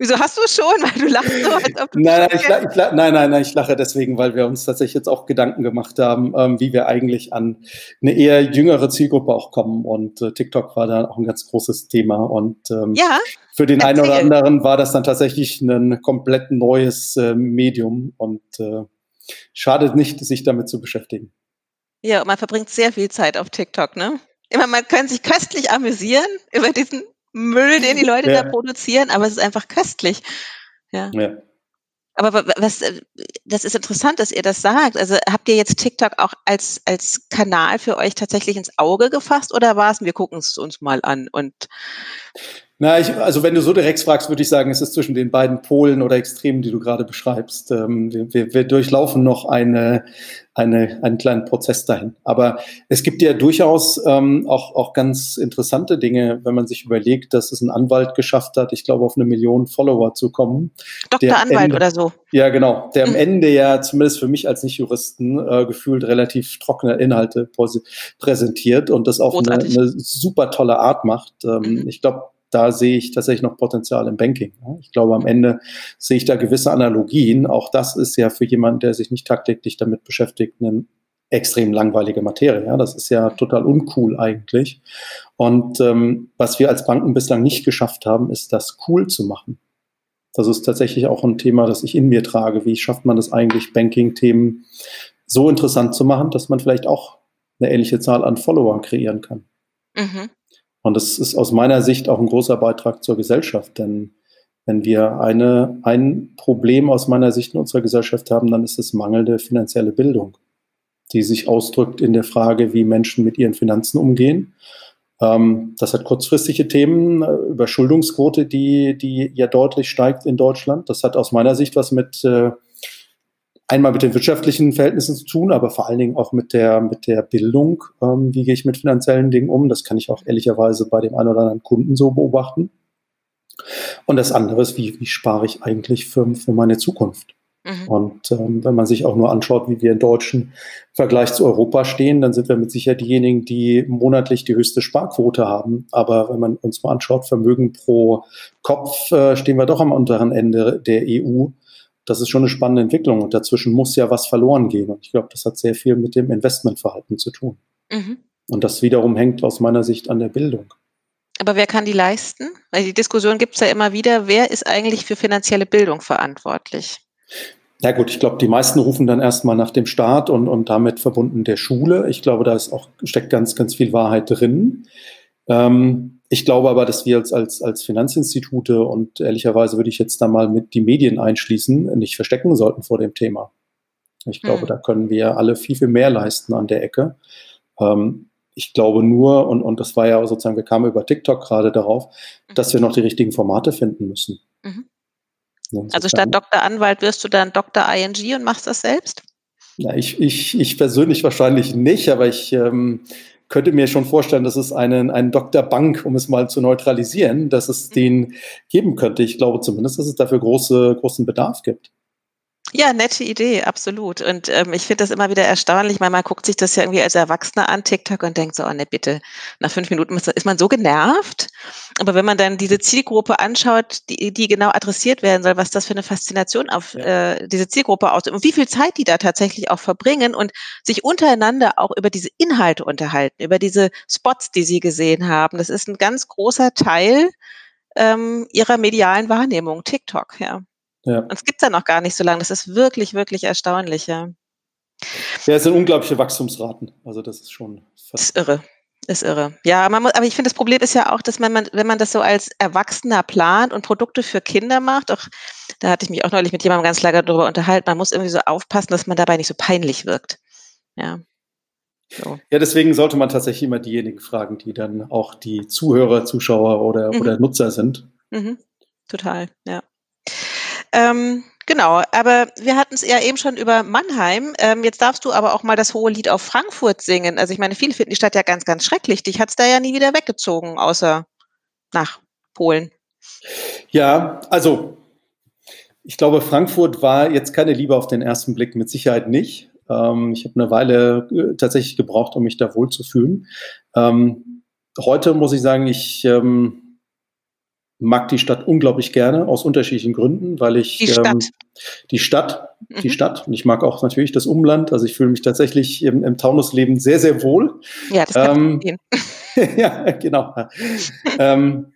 Wieso hast du es schon? Weil du lachst so, als ob du nein, nein, ich, ich, nein, nein, nein, ich lache deswegen, weil wir uns tatsächlich jetzt auch Gedanken gemacht haben, ähm, wie wir eigentlich an eine eher jüngere Zielgruppe auch kommen. Und äh, TikTok war da auch ein ganz großes Thema. Und ähm, ja, für den einen oder anderen war das dann tatsächlich ein komplett neues äh, Medium. Und äh, schadet nicht, sich damit zu beschäftigen. Ja, man verbringt sehr viel Zeit auf TikTok, ne? Immer, man kann sich köstlich amüsieren über diesen Müll, den die Leute ja. da produzieren, aber es ist einfach köstlich. Ja. ja. Aber was, äh, das ist interessant, dass ihr das sagt. Also habt ihr jetzt TikTok auch als, als Kanal für euch tatsächlich ins Auge gefasst oder war es, wir gucken es uns mal an und na, ich, also wenn du so direkt fragst, würde ich sagen, es ist zwischen den beiden Polen oder Extremen, die du gerade beschreibst. Ähm, wir, wir durchlaufen noch eine, eine, einen kleinen Prozess dahin. Aber es gibt ja durchaus ähm, auch, auch ganz interessante Dinge, wenn man sich überlegt, dass es ein Anwalt geschafft hat, ich glaube, auf eine Million Follower zu kommen. Dr. Anwalt Ende, oder so. Ja, genau. Der am mhm. Ende ja, zumindest für mich als Nicht-Juristen, äh, gefühlt relativ trockene Inhalte präsentiert und das auf eine, eine, super tolle Art macht. Ähm, mhm. Ich glaube, da sehe ich tatsächlich noch Potenzial im Banking. Ich glaube, am Ende sehe ich da gewisse Analogien. Auch das ist ja für jemanden, der sich nicht tagtäglich damit beschäftigt, eine extrem langweilige Materie. Das ist ja total uncool eigentlich. Und ähm, was wir als Banken bislang nicht geschafft haben, ist das cool zu machen. Das ist tatsächlich auch ein Thema, das ich in mir trage. Wie schafft man es eigentlich, Banking-Themen so interessant zu machen, dass man vielleicht auch eine ähnliche Zahl an Followern kreieren kann? Mhm. Und das ist aus meiner Sicht auch ein großer Beitrag zur Gesellschaft, denn wenn wir eine, ein Problem aus meiner Sicht in unserer Gesellschaft haben, dann ist es mangelnde finanzielle Bildung, die sich ausdrückt in der Frage, wie Menschen mit ihren Finanzen umgehen. Ähm, das hat kurzfristige Themen, äh, Überschuldungsquote, die, die ja deutlich steigt in Deutschland. Das hat aus meiner Sicht was mit äh, einmal mit den wirtschaftlichen Verhältnissen zu tun, aber vor allen Dingen auch mit der, mit der Bildung. Ähm, wie gehe ich mit finanziellen Dingen um? Das kann ich auch ehrlicherweise bei dem einen oder anderen Kunden so beobachten. Und das andere ist, wie, wie spare ich eigentlich für, für meine Zukunft? Mhm. Und ähm, wenn man sich auch nur anschaut, wie wir in deutschen Vergleich zu Europa stehen, dann sind wir mit Sicherheit diejenigen, die monatlich die höchste Sparquote haben. Aber wenn man uns mal anschaut, Vermögen pro Kopf, äh, stehen wir doch am unteren Ende der EU das ist schon eine spannende Entwicklung und dazwischen muss ja was verloren gehen. Und ich glaube, das hat sehr viel mit dem Investmentverhalten zu tun. Mhm. Und das wiederum hängt aus meiner Sicht an der Bildung. Aber wer kann die leisten? Weil die Diskussion gibt es ja immer wieder, wer ist eigentlich für finanzielle Bildung verantwortlich? Ja gut, ich glaube, die meisten rufen dann erstmal nach dem Staat und, und damit verbunden der Schule. Ich glaube, da ist auch, steckt ganz, ganz viel Wahrheit drin. Ähm, ich glaube aber, dass wir als, als, als Finanzinstitute und ehrlicherweise würde ich jetzt da mal mit die Medien einschließen, nicht verstecken sollten vor dem Thema. Ich glaube, mhm. da können wir alle viel, viel mehr leisten an der Ecke. Ähm, ich glaube nur, und, und das war ja sozusagen, wir kamen über TikTok gerade darauf, mhm. dass wir noch die richtigen Formate finden müssen. Mhm. Also statt Dr. Anwalt wirst du dann Dr. ING und machst das selbst? Na, ich, ich, ich persönlich wahrscheinlich nicht, aber ich ähm, könnte mir schon vorstellen, dass es einen, einen Dr. Bank, um es mal zu neutralisieren, dass es mhm. den geben könnte. Ich glaube zumindest, dass es dafür große, großen Bedarf gibt. Ja, nette Idee, absolut. Und ähm, ich finde das immer wieder erstaunlich, weil man guckt sich das ja irgendwie als Erwachsener an, TikTok, und denkt so, oh ne, bitte, nach fünf Minuten ist man so genervt. Aber wenn man dann diese Zielgruppe anschaut, die, die genau adressiert werden soll, was das für eine Faszination auf ja. äh, diese Zielgruppe ausübt und wie viel Zeit die da tatsächlich auch verbringen und sich untereinander auch über diese Inhalte unterhalten, über diese Spots, die sie gesehen haben. Das ist ein ganz großer Teil ähm, ihrer medialen Wahrnehmung, TikTok, ja. Ja. Und es gibt es ja noch gar nicht so lange. Das ist wirklich, wirklich erstaunlich, ja. Ja, es sind unglaubliche Wachstumsraten. Also das ist schon Das ist irre. Ist irre. Ja, man muss, aber ich finde, das Problem ist ja auch, dass man, wenn man das so als Erwachsener plant und Produkte für Kinder macht, auch da hatte ich mich auch neulich mit jemandem ganz lange darüber unterhalten, man muss irgendwie so aufpassen, dass man dabei nicht so peinlich wirkt. Ja. So. Ja, deswegen sollte man tatsächlich immer diejenigen fragen, die dann auch die Zuhörer, Zuschauer oder, mhm. oder Nutzer sind. Mhm. Total, ja. Ähm, genau, aber wir hatten es ja eben schon über Mannheim. Ähm, jetzt darfst du aber auch mal das hohe Lied auf Frankfurt singen. Also ich meine, viele finden die Stadt ja ganz, ganz schrecklich. Dich hat es da ja nie wieder weggezogen, außer nach Polen. Ja, also ich glaube, Frankfurt war jetzt keine Liebe auf den ersten Blick, mit Sicherheit nicht. Ähm, ich habe eine Weile äh, tatsächlich gebraucht, um mich da wohlzufühlen. Ähm, heute muss ich sagen, ich ähm, mag die Stadt unglaublich gerne aus unterschiedlichen Gründen, weil ich die Stadt, ähm, die Stadt, mhm. die Stadt und ich mag auch natürlich das Umland. Also ich fühle mich tatsächlich im, im Taunusleben sehr, sehr wohl. Ja, das kann ähm, ja, genau. ähm,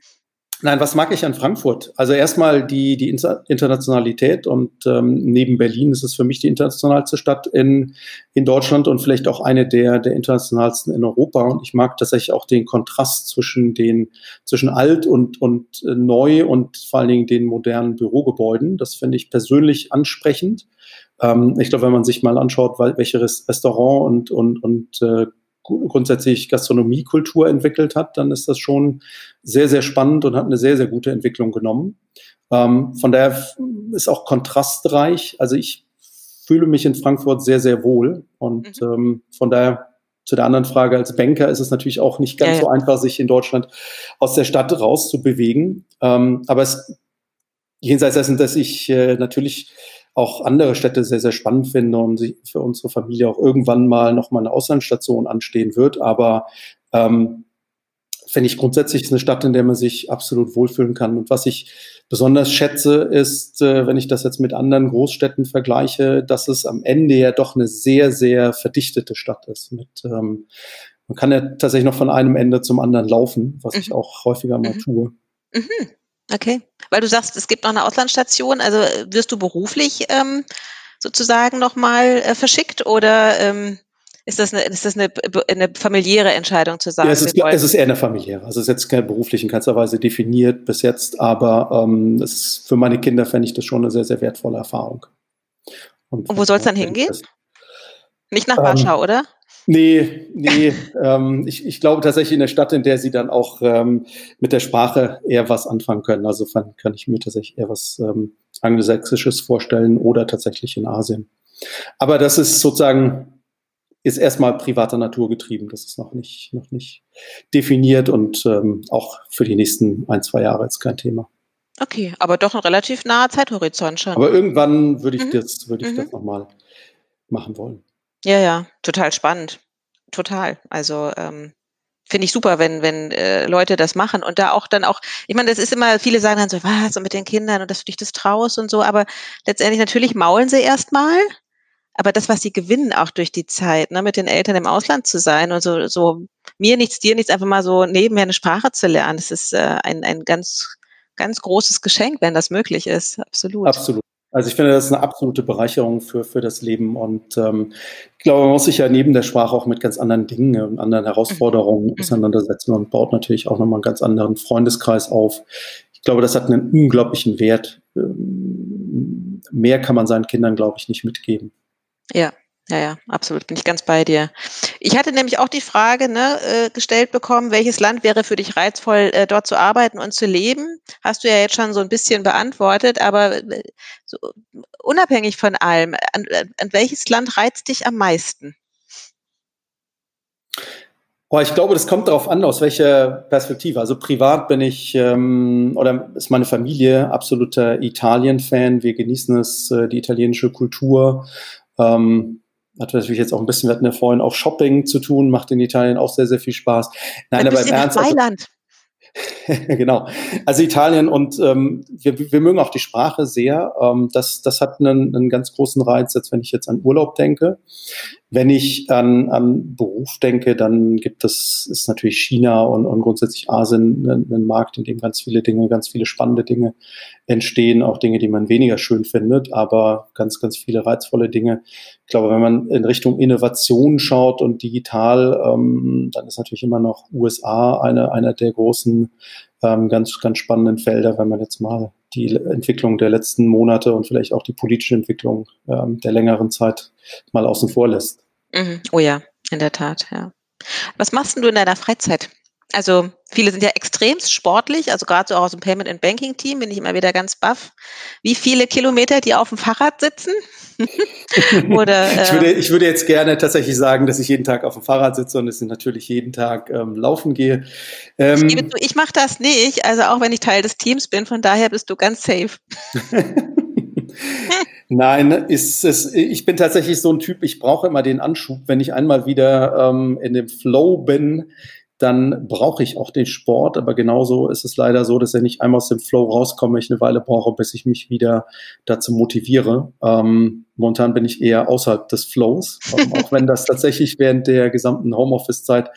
Nein, was mag ich an Frankfurt? Also erstmal die, die Internationalität und ähm, neben Berlin ist es für mich die internationalste Stadt in, in Deutschland und vielleicht auch eine der, der internationalsten in Europa. Und ich mag tatsächlich auch den Kontrast zwischen den, zwischen alt und, und äh, neu und vor allen Dingen den modernen Bürogebäuden. Das finde ich persönlich ansprechend. Ähm, ich glaube, wenn man sich mal anschaut, welche Restaurant und, und, und äh, grundsätzlich Gastronomiekultur entwickelt hat, dann ist das schon sehr, sehr spannend und hat eine sehr, sehr gute Entwicklung genommen. Ähm, von daher ist auch kontrastreich. Also ich fühle mich in Frankfurt sehr, sehr wohl. Und mhm. ähm, von daher zu der anderen Frage, als Banker ist es natürlich auch nicht ganz ja, ja. so einfach, sich in Deutschland aus der Stadt rauszubewegen. Ähm, aber es jenseits dessen, dass ich äh, natürlich auch andere Städte sehr, sehr spannend finde und für unsere Familie auch irgendwann mal nochmal eine Auslandsstation anstehen wird. Aber ähm, finde ich grundsätzlich eine Stadt, in der man sich absolut wohlfühlen kann. Und was ich besonders schätze, ist, äh, wenn ich das jetzt mit anderen Großstädten vergleiche, dass es am Ende ja doch eine sehr, sehr verdichtete Stadt ist. Mit, ähm, man kann ja tatsächlich noch von einem Ende zum anderen laufen, was mhm. ich auch häufiger mal mhm. tue. Mhm. Okay, weil du sagst, es gibt noch eine Auslandsstation. Also äh, wirst du beruflich ähm, sozusagen nochmal äh, verschickt oder ähm, ist das, eine, ist das eine, eine familiäre Entscheidung zu sagen? Ja, es, ist, es ist eher eine familiäre. Also es ist jetzt keine beruflich in keinster Weise definiert bis jetzt, aber ähm, ist, für meine Kinder fände ich das schon eine sehr, sehr wertvolle Erfahrung. Und, Und wo soll es dann hingehen? Nicht nach Warschau, ähm, oder? Nee, nee. ähm, ich, ich glaube tatsächlich in der Stadt, in der sie dann auch ähm, mit der Sprache eher was anfangen können. Also kann ich mir tatsächlich eher was ähm, Angelsächsisches vorstellen oder tatsächlich in Asien. Aber das ist sozusagen, ist erstmal privater Natur getrieben. Das ist noch nicht, noch nicht definiert und ähm, auch für die nächsten ein, zwei Jahre jetzt kein Thema. Okay, aber doch ein relativ naher Zeithorizont schon. Aber irgendwann würde ich mhm. das, würde ich mhm. das nochmal machen wollen. Ja, ja, total spannend. Total. Also ähm, finde ich super, wenn, wenn äh, Leute das machen und da auch dann auch, ich meine, das ist immer, viele sagen dann so, was, und mit den Kindern und dass du dich das traust und so, aber letztendlich natürlich maulen sie erstmal, aber das, was sie gewinnen, auch durch die Zeit, ne, mit den Eltern im Ausland zu sein und so, so mir nichts, dir nichts, einfach mal so nebenher eine Sprache zu lernen, das ist äh, ein, ein ganz, ganz großes Geschenk, wenn das möglich ist. Absolut. Absolut. Also ich finde, das ist eine absolute Bereicherung für, für das Leben. Und ähm, ich glaube, man muss sich ja neben der Sprache auch mit ganz anderen Dingen und anderen Herausforderungen mhm. auseinandersetzen und baut natürlich auch nochmal einen ganz anderen Freundeskreis auf. Ich glaube, das hat einen unglaublichen Wert. Ähm, mehr kann man seinen Kindern, glaube ich, nicht mitgeben. Ja, ja, ja, absolut, bin ich ganz bei dir. Ich hatte nämlich auch die Frage ne, äh, gestellt bekommen, welches Land wäre für dich reizvoll, äh, dort zu arbeiten und zu leben? Hast du ja jetzt schon so ein bisschen beantwortet, aber äh, so, unabhängig von allem, an, an welches Land reizt dich am meisten? Boah, ich glaube, das kommt darauf an, aus welcher Perspektive. Also privat bin ich ähm, oder ist meine Familie absoluter Italien-Fan. Wir genießen es, äh, die italienische Kultur. Ähm, hat natürlich jetzt auch ein bisschen, wir hatten ja vorhin auch Shopping zu tun, macht in Italien auch sehr, sehr viel Spaß. Nein, aber im Ernst. Also, genau. Also Italien und ähm, wir, wir mögen auch die Sprache sehr. Ähm, das, das hat einen, einen ganz großen Reiz, als wenn ich jetzt an Urlaub denke. Wenn ich an, an Beruf denke, dann gibt es ist natürlich China und, und grundsätzlich Asien ein, ein Markt, in dem ganz viele Dinge, ganz viele spannende Dinge entstehen, auch Dinge, die man weniger schön findet, aber ganz, ganz viele reizvolle Dinge. Ich glaube, wenn man in Richtung Innovation schaut und digital, ähm, dann ist natürlich immer noch USA eine, einer der großen, ähm, ganz, ganz spannenden Felder, wenn man jetzt mal die Entwicklung der letzten Monate und vielleicht auch die politische Entwicklung ähm, der längeren Zeit mal außen vor lässt. Mhm. Oh ja, in der Tat, ja. Was machst du in deiner Freizeit? Also viele sind ja extremst sportlich, also gerade so auch aus dem Payment and Banking Team bin ich immer wieder ganz baff. Wie viele Kilometer die auf dem Fahrrad sitzen? Oder, äh, ich, würde, ich würde jetzt gerne tatsächlich sagen, dass ich jeden Tag auf dem Fahrrad sitze und es natürlich jeden Tag ähm, laufen gehe. Ähm, ich, ich mache das nicht, also auch wenn ich Teil des Teams bin, von daher bist du ganz safe. Nein, ist es, ich bin tatsächlich so ein Typ, ich brauche immer den Anschub, wenn ich einmal wieder ähm, in dem Flow bin, dann brauche ich auch den Sport. Aber genauso ist es leider so, dass er nicht einmal aus dem Flow rauskomme, ich eine Weile brauche, bis ich mich wieder dazu motiviere. Ähm, momentan bin ich eher außerhalb des Flows, ähm, auch wenn das tatsächlich während der gesamten Homeoffice-Zeit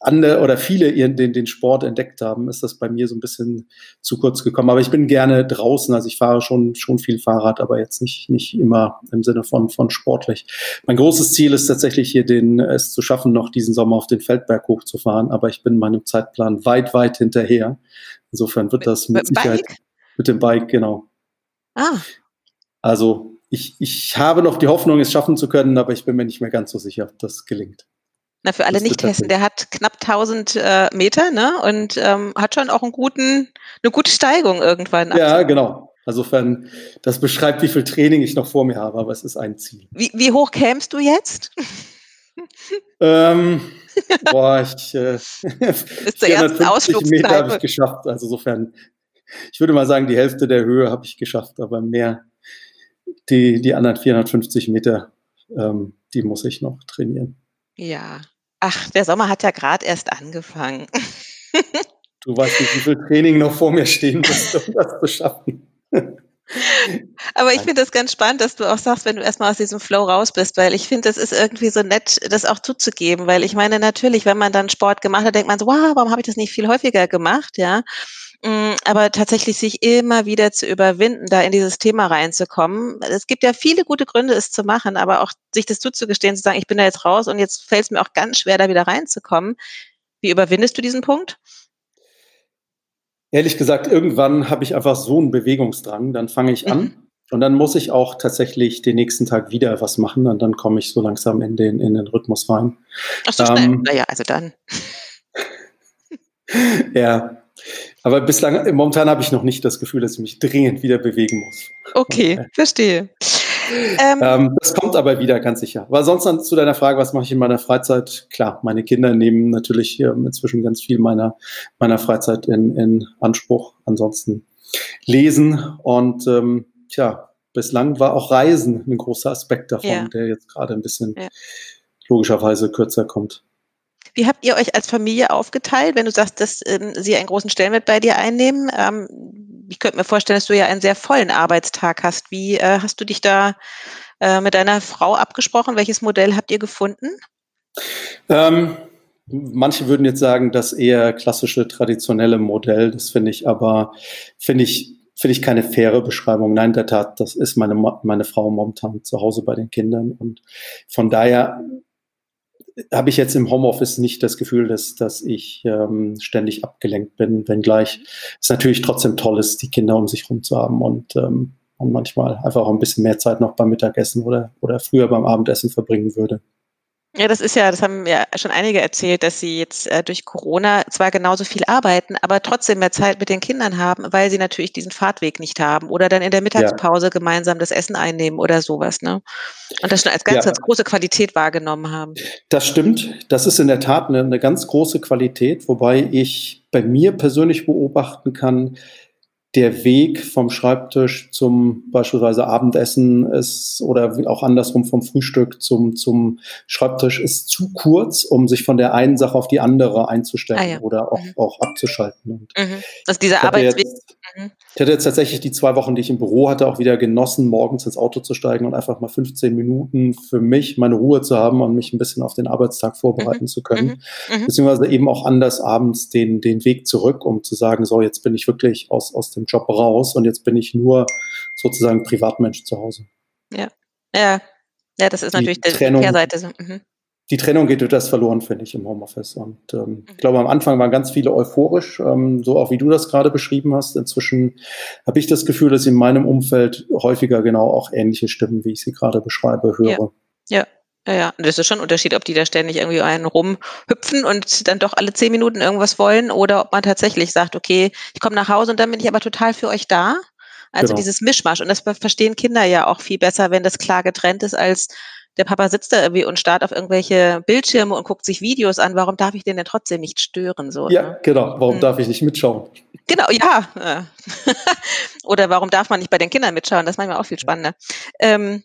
andere oder viele ihren, den, den Sport entdeckt haben, ist das bei mir so ein bisschen zu kurz gekommen. Aber ich bin gerne draußen, also ich fahre schon, schon viel Fahrrad, aber jetzt nicht, nicht immer im Sinne von, von sportlich. Mein großes Ziel ist tatsächlich hier den, es zu schaffen, noch diesen Sommer auf den Feldberg hochzufahren, aber ich bin meinem Zeitplan weit, weit hinterher. Insofern wird das mit, mit Sicherheit Bike? mit dem Bike, genau. Ah. Also ich, ich habe noch die Hoffnung, es schaffen zu können, aber ich bin mir nicht mehr ganz so sicher, ob das gelingt. Na, für alle Nicht-Hessen, der hat knapp 1000 äh, Meter ne? und ähm, hat schon auch einen guten, eine gute Steigung irgendwann. Ja, genau. Insofern, das beschreibt, wie viel Training ich noch vor mir habe, aber es ist ein Ziel. Wie, wie hoch kämst du jetzt? ähm, boah, ich äh, Bis zur ersten Meter habe ich geschafft. Also insofern, ich würde mal sagen, die Hälfte der Höhe habe ich geschafft, aber mehr, die, die anderen 450 Meter, ähm, die muss ich noch trainieren. Ja. Ach, der Sommer hat ja gerade erst angefangen. Du weißt nicht, wie viel Training noch vor mir stehen muss, um das zu schaffen. Aber ich finde das ganz spannend, dass du auch sagst, wenn du erstmal aus diesem Flow raus bist, weil ich finde, das ist irgendwie so nett, das auch zuzugeben, weil ich meine, natürlich, wenn man dann Sport gemacht hat, denkt man so, wow, warum habe ich das nicht viel häufiger gemacht, ja? Mm, aber tatsächlich sich immer wieder zu überwinden, da in dieses Thema reinzukommen. Es gibt ja viele gute Gründe, es zu machen, aber auch sich das zuzugestehen, zu sagen, ich bin da jetzt raus und jetzt fällt es mir auch ganz schwer, da wieder reinzukommen. Wie überwindest du diesen Punkt? Ehrlich gesagt, irgendwann habe ich einfach so einen Bewegungsdrang, dann fange ich an. Mhm. Und dann muss ich auch tatsächlich den nächsten Tag wieder was machen und dann komme ich so langsam in den, in den Rhythmus rein. Ach so schnell. Ähm, naja, also dann. ja, aber bislang, momentan habe ich noch nicht das Gefühl, dass ich mich dringend wieder bewegen muss. Okay, verstehe. Ähm, ähm, das kommt aber wieder, ganz sicher. Aber sonst dann zu deiner Frage, was mache ich in meiner Freizeit? Klar, meine Kinder nehmen natürlich inzwischen ganz viel meiner, meiner Freizeit in, in Anspruch. Ansonsten lesen und ähm, tja, bislang war auch Reisen ein großer Aspekt davon, ja. der jetzt gerade ein bisschen ja. logischerweise kürzer kommt. Wie habt ihr euch als Familie aufgeteilt, wenn du sagst, dass ähm, sie einen großen Stellenwert bei dir einnehmen? Ähm, ich könnte mir vorstellen, dass du ja einen sehr vollen Arbeitstag hast. Wie äh, hast du dich da äh, mit deiner Frau abgesprochen? Welches Modell habt ihr gefunden? Ähm, manche würden jetzt sagen, das eher klassische, traditionelle Modell. Das finde ich aber, finde ich finde ich keine faire Beschreibung. Nein, in der Tat, das ist meine, meine Frau momentan zu Hause bei den Kindern. Und von daher habe ich jetzt im Homeoffice nicht das Gefühl, dass, dass ich ähm, ständig abgelenkt bin, wenngleich es natürlich trotzdem toll ist, die Kinder um sich herum zu haben und, ähm, und manchmal einfach auch ein bisschen mehr Zeit noch beim Mittagessen oder, oder früher beim Abendessen verbringen würde. Ja, das ist ja, das haben ja schon einige erzählt, dass sie jetzt äh, durch Corona zwar genauso viel arbeiten, aber trotzdem mehr Zeit mit den Kindern haben, weil sie natürlich diesen Fahrtweg nicht haben oder dann in der Mittagspause ja. gemeinsam das Essen einnehmen oder sowas, ne? Und das schon als ganz, ja. ganz große Qualität wahrgenommen haben. Das stimmt. Das ist in der Tat eine, eine ganz große Qualität, wobei ich bei mir persönlich beobachten kann, der Weg vom Schreibtisch zum beispielsweise Abendessen ist oder auch andersrum vom Frühstück zum, zum Schreibtisch ist zu kurz, um sich von der einen Sache auf die andere einzustellen ah, ja. oder auch, mhm. auch abzuschalten. Mhm. Also dieser Arbeitsweg. Jetzt. Ich hatte jetzt tatsächlich die zwei Wochen, die ich im Büro hatte, auch wieder genossen, morgens ins Auto zu steigen und einfach mal 15 Minuten für mich meine Ruhe zu haben und mich ein bisschen auf den Arbeitstag vorbereiten mhm. zu können. Mhm. Mhm. Beziehungsweise eben auch anders abends den, den Weg zurück, um zu sagen, so, jetzt bin ich wirklich aus, aus dem Job raus und jetzt bin ich nur sozusagen Privatmensch zu Hause. Ja, ja, ja, das ist natürlich die, Trennung, die Kehrseite. Mhm. Die Trennung geht durch das verloren, finde ich, im Homeoffice. Und ähm, ich glaube, am Anfang waren ganz viele euphorisch, ähm, so auch wie du das gerade beschrieben hast. Inzwischen habe ich das Gefühl, dass in meinem Umfeld häufiger genau auch ähnliche Stimmen, wie ich sie gerade beschreibe, höre. Ja. ja. Ja, ja, und das ist schon ein Unterschied, ob die da ständig irgendwie einen rumhüpfen und dann doch alle zehn Minuten irgendwas wollen oder ob man tatsächlich sagt, okay, ich komme nach Hause und dann bin ich aber total für euch da. Also genau. dieses Mischmasch. Und das verstehen Kinder ja auch viel besser, wenn das klar getrennt ist, als der Papa sitzt da irgendwie und starrt auf irgendwelche Bildschirme und guckt sich Videos an. Warum darf ich den denn trotzdem nicht stören? So, ja, ne? genau. Warum hm. darf ich nicht mitschauen? Genau, ja. Oder warum darf man nicht bei den Kindern mitschauen? Das ist manchmal auch viel spannender. Ähm,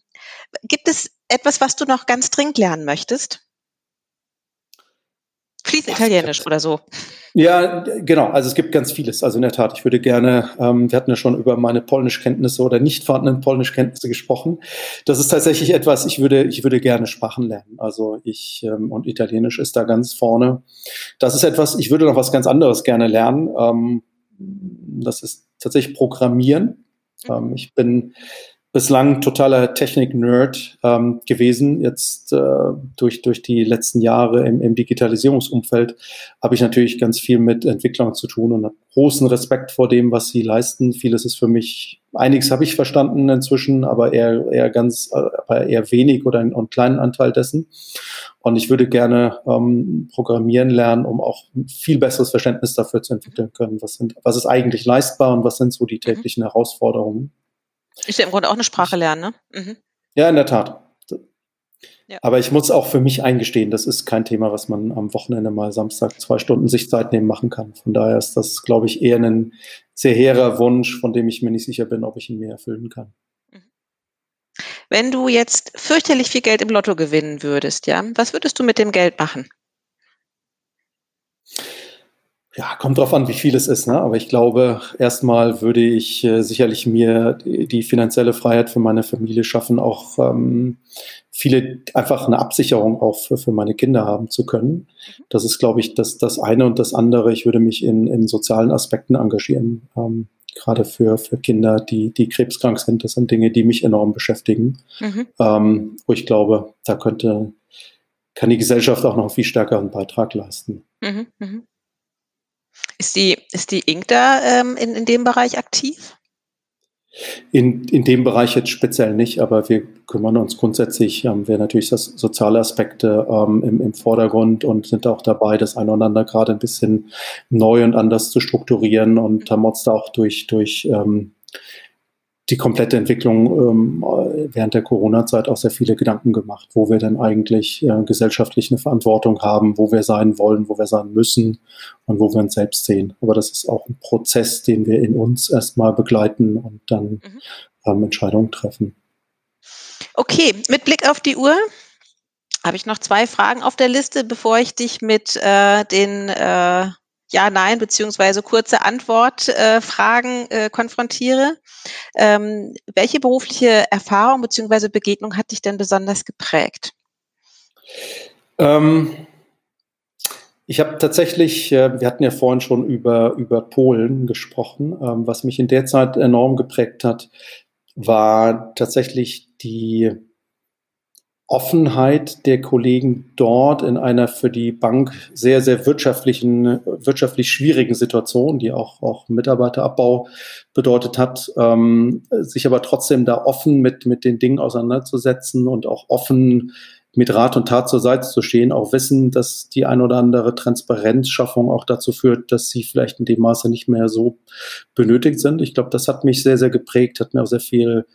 gibt es etwas, was du noch ganz dringend lernen möchtest? Fließend Italienisch oder so. Ja, genau. Also es gibt ganz vieles. Also in der Tat, ich würde gerne, ähm, wir hatten ja schon über meine Polnischkenntnisse oder nicht vorhandenen Polnischkenntnisse gesprochen. Das ist tatsächlich etwas, ich würde, ich würde gerne Sprachen lernen. Also ich, ähm, und Italienisch ist da ganz vorne. Das ist etwas, ich würde noch was ganz anderes gerne lernen. Ähm, das ist tatsächlich Programmieren. Mhm. Ähm, ich bin bislang totaler Technik-Nerd ähm, gewesen. Jetzt äh, durch, durch die letzten Jahre im, im Digitalisierungsumfeld habe ich natürlich ganz viel mit Entwicklern zu tun und habe großen Respekt vor dem, was sie leisten. Vieles ist für mich, einiges habe ich verstanden inzwischen, aber eher, eher ganz, aber eher wenig oder einen, einen kleinen Anteil dessen. Und ich würde gerne ähm, programmieren lernen, um auch ein viel besseres Verständnis dafür zu entwickeln können. Was, sind, was ist eigentlich leistbar und was sind so die täglichen Herausforderungen? Ist ja im Grunde auch eine Sprache lernen, ne? Mhm. Ja, in der Tat. Ja. Aber ich muss auch für mich eingestehen, das ist kein Thema, was man am Wochenende mal Samstag zwei Stunden sich Zeit nehmen machen kann. Von daher ist das, glaube ich, eher ein sehr hehrer Wunsch, von dem ich mir nicht sicher bin, ob ich ihn mir erfüllen kann. Mhm. Wenn du jetzt fürchterlich viel Geld im Lotto gewinnen würdest, ja, was würdest du mit dem Geld machen? Ja, kommt drauf an, wie viel es ist. Ne? Aber ich glaube, erstmal würde ich äh, sicherlich mir die, die, finanzielle Freiheit für meine Familie schaffen, auch ähm, viele einfach eine Absicherung auch für, für meine Kinder haben zu können. Mhm. Das ist, glaube ich, das, das eine und das andere. Ich würde mich in, in sozialen Aspekten engagieren. Ähm, gerade für, für Kinder, die, die krebskrank sind. Das sind Dinge, die mich enorm beschäftigen. Mhm. Ähm, wo ich glaube, da könnte, kann die Gesellschaft auch noch einen viel stärkeren Beitrag leisten. Mhm. Mhm. Ist die, ist die Inc. da ähm, in, in dem Bereich aktiv? In, in dem Bereich jetzt speziell nicht, aber wir kümmern uns grundsätzlich, haben wir natürlich das soziale Aspekte ähm, im, im Vordergrund und sind auch dabei, das einander gerade ein bisschen neu und anders zu strukturieren und haben uns da auch durch, durch ähm, die komplette Entwicklung ähm, während der Corona-Zeit auch sehr viele Gedanken gemacht, wo wir denn eigentlich äh, gesellschaftlich eine Verantwortung haben, wo wir sein wollen, wo wir sein müssen und wo wir uns selbst sehen. Aber das ist auch ein Prozess, den wir in uns erstmal begleiten und dann mhm. ähm, Entscheidungen treffen. Okay, mit Blick auf die Uhr habe ich noch zwei Fragen auf der Liste, bevor ich dich mit äh, den äh, ja, Nein beziehungsweise kurze Antwortfragen äh, äh, konfrontiere. Ähm, welche berufliche Erfahrung beziehungsweise Begegnung hat dich denn besonders geprägt? Ähm, Ich habe tatsächlich, äh, wir hatten ja vorhin schon über, über Polen gesprochen. Ähm, was mich in der Zeit enorm geprägt hat, war tatsächlich die Offenheit der Kollegen dort in einer für die Bank sehr, sehr wirtschaftlichen, wirtschaftlich schwierigen Situation, die auch, auch Mitarbeiterabbau bedeutet hat, ähm, sich aber trotzdem da offen mit, mit den Dingen auseinanderzusetzen und auch offen mit Rat und Tat zur Seite zu stehen, auch wissen, dass die ein oder andere Transparenzschaffung auch dazu führt, dass sie vielleicht in dem Maße nicht mehr so benötigt sind. Ich glaube, das hat mich sehr, sehr geprägt, hat mir auch sehr viel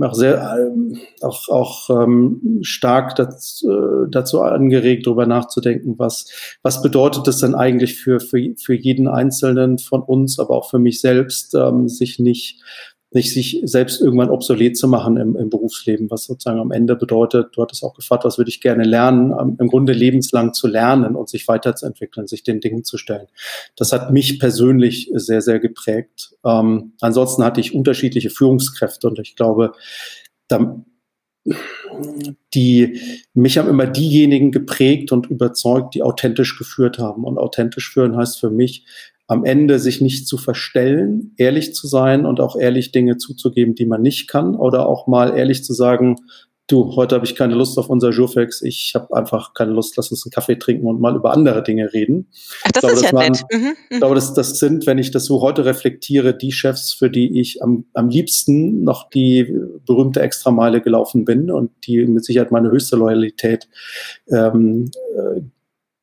auch sehr ähm, auch, auch ähm, stark dazu, äh, dazu angeregt, darüber nachzudenken, was, was bedeutet es denn eigentlich für, für, für jeden Einzelnen von uns, aber auch für mich selbst, ähm, sich nicht nicht sich selbst irgendwann obsolet zu machen im, im Berufsleben, was sozusagen am Ende bedeutet, du hattest auch gefragt, was würde ich gerne lernen, im Grunde lebenslang zu lernen und sich weiterzuentwickeln, sich den Dingen zu stellen. Das hat mich persönlich sehr, sehr geprägt. Ähm, ansonsten hatte ich unterschiedliche Führungskräfte und ich glaube, da, die mich haben immer diejenigen geprägt und überzeugt, die authentisch geführt haben. Und authentisch führen heißt für mich, am Ende sich nicht zu verstellen, ehrlich zu sein und auch ehrlich Dinge zuzugeben, die man nicht kann oder auch mal ehrlich zu sagen, du, heute habe ich keine Lust auf unser Jurfex, ich habe einfach keine Lust, lass uns einen Kaffee trinken und mal über andere Dinge reden. Ach, das glaube, ist ja waren, nett. Mhm, mhm, ich glaube, das, das sind, wenn ich das so heute reflektiere, die Chefs, für die ich am, am liebsten noch die berühmte Extrameile gelaufen bin und die mit Sicherheit meine höchste Loyalität ähm, äh,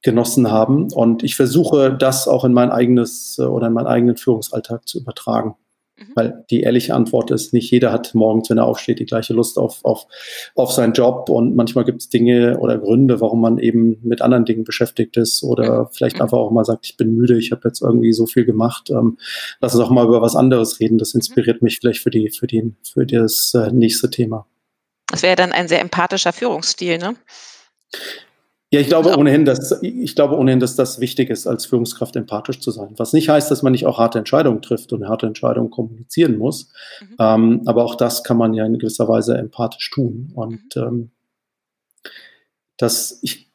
genossen haben. Und ich versuche das auch in mein eigenes äh, oder in meinen eigenen Führungsalltag zu übertragen. Mhm. Weil die ehrliche Antwort ist, nicht jeder hat morgens, wenn er aufsteht, die gleiche Lust auf, auf, auf seinen Job. Und manchmal gibt es Dinge oder Gründe, warum man eben mit anderen Dingen beschäftigt ist oder mhm. vielleicht mhm. einfach auch mal sagt, ich bin müde, ich habe jetzt irgendwie so viel gemacht. Ähm, lass uns auch mal über was anderes reden. Das inspiriert mich vielleicht für die, für die, für das äh, nächste Thema. Das wäre dann ein sehr empathischer Führungsstil, ne? Ja, ich glaube ohnehin, dass ich glaube ohnehin, dass das wichtig ist, als Führungskraft empathisch zu sein. Was nicht heißt, dass man nicht auch harte Entscheidungen trifft und harte Entscheidungen kommunizieren muss. Mhm. Ähm, aber auch das kann man ja in gewisser Weise empathisch tun. Und mhm. ähm, das, ich,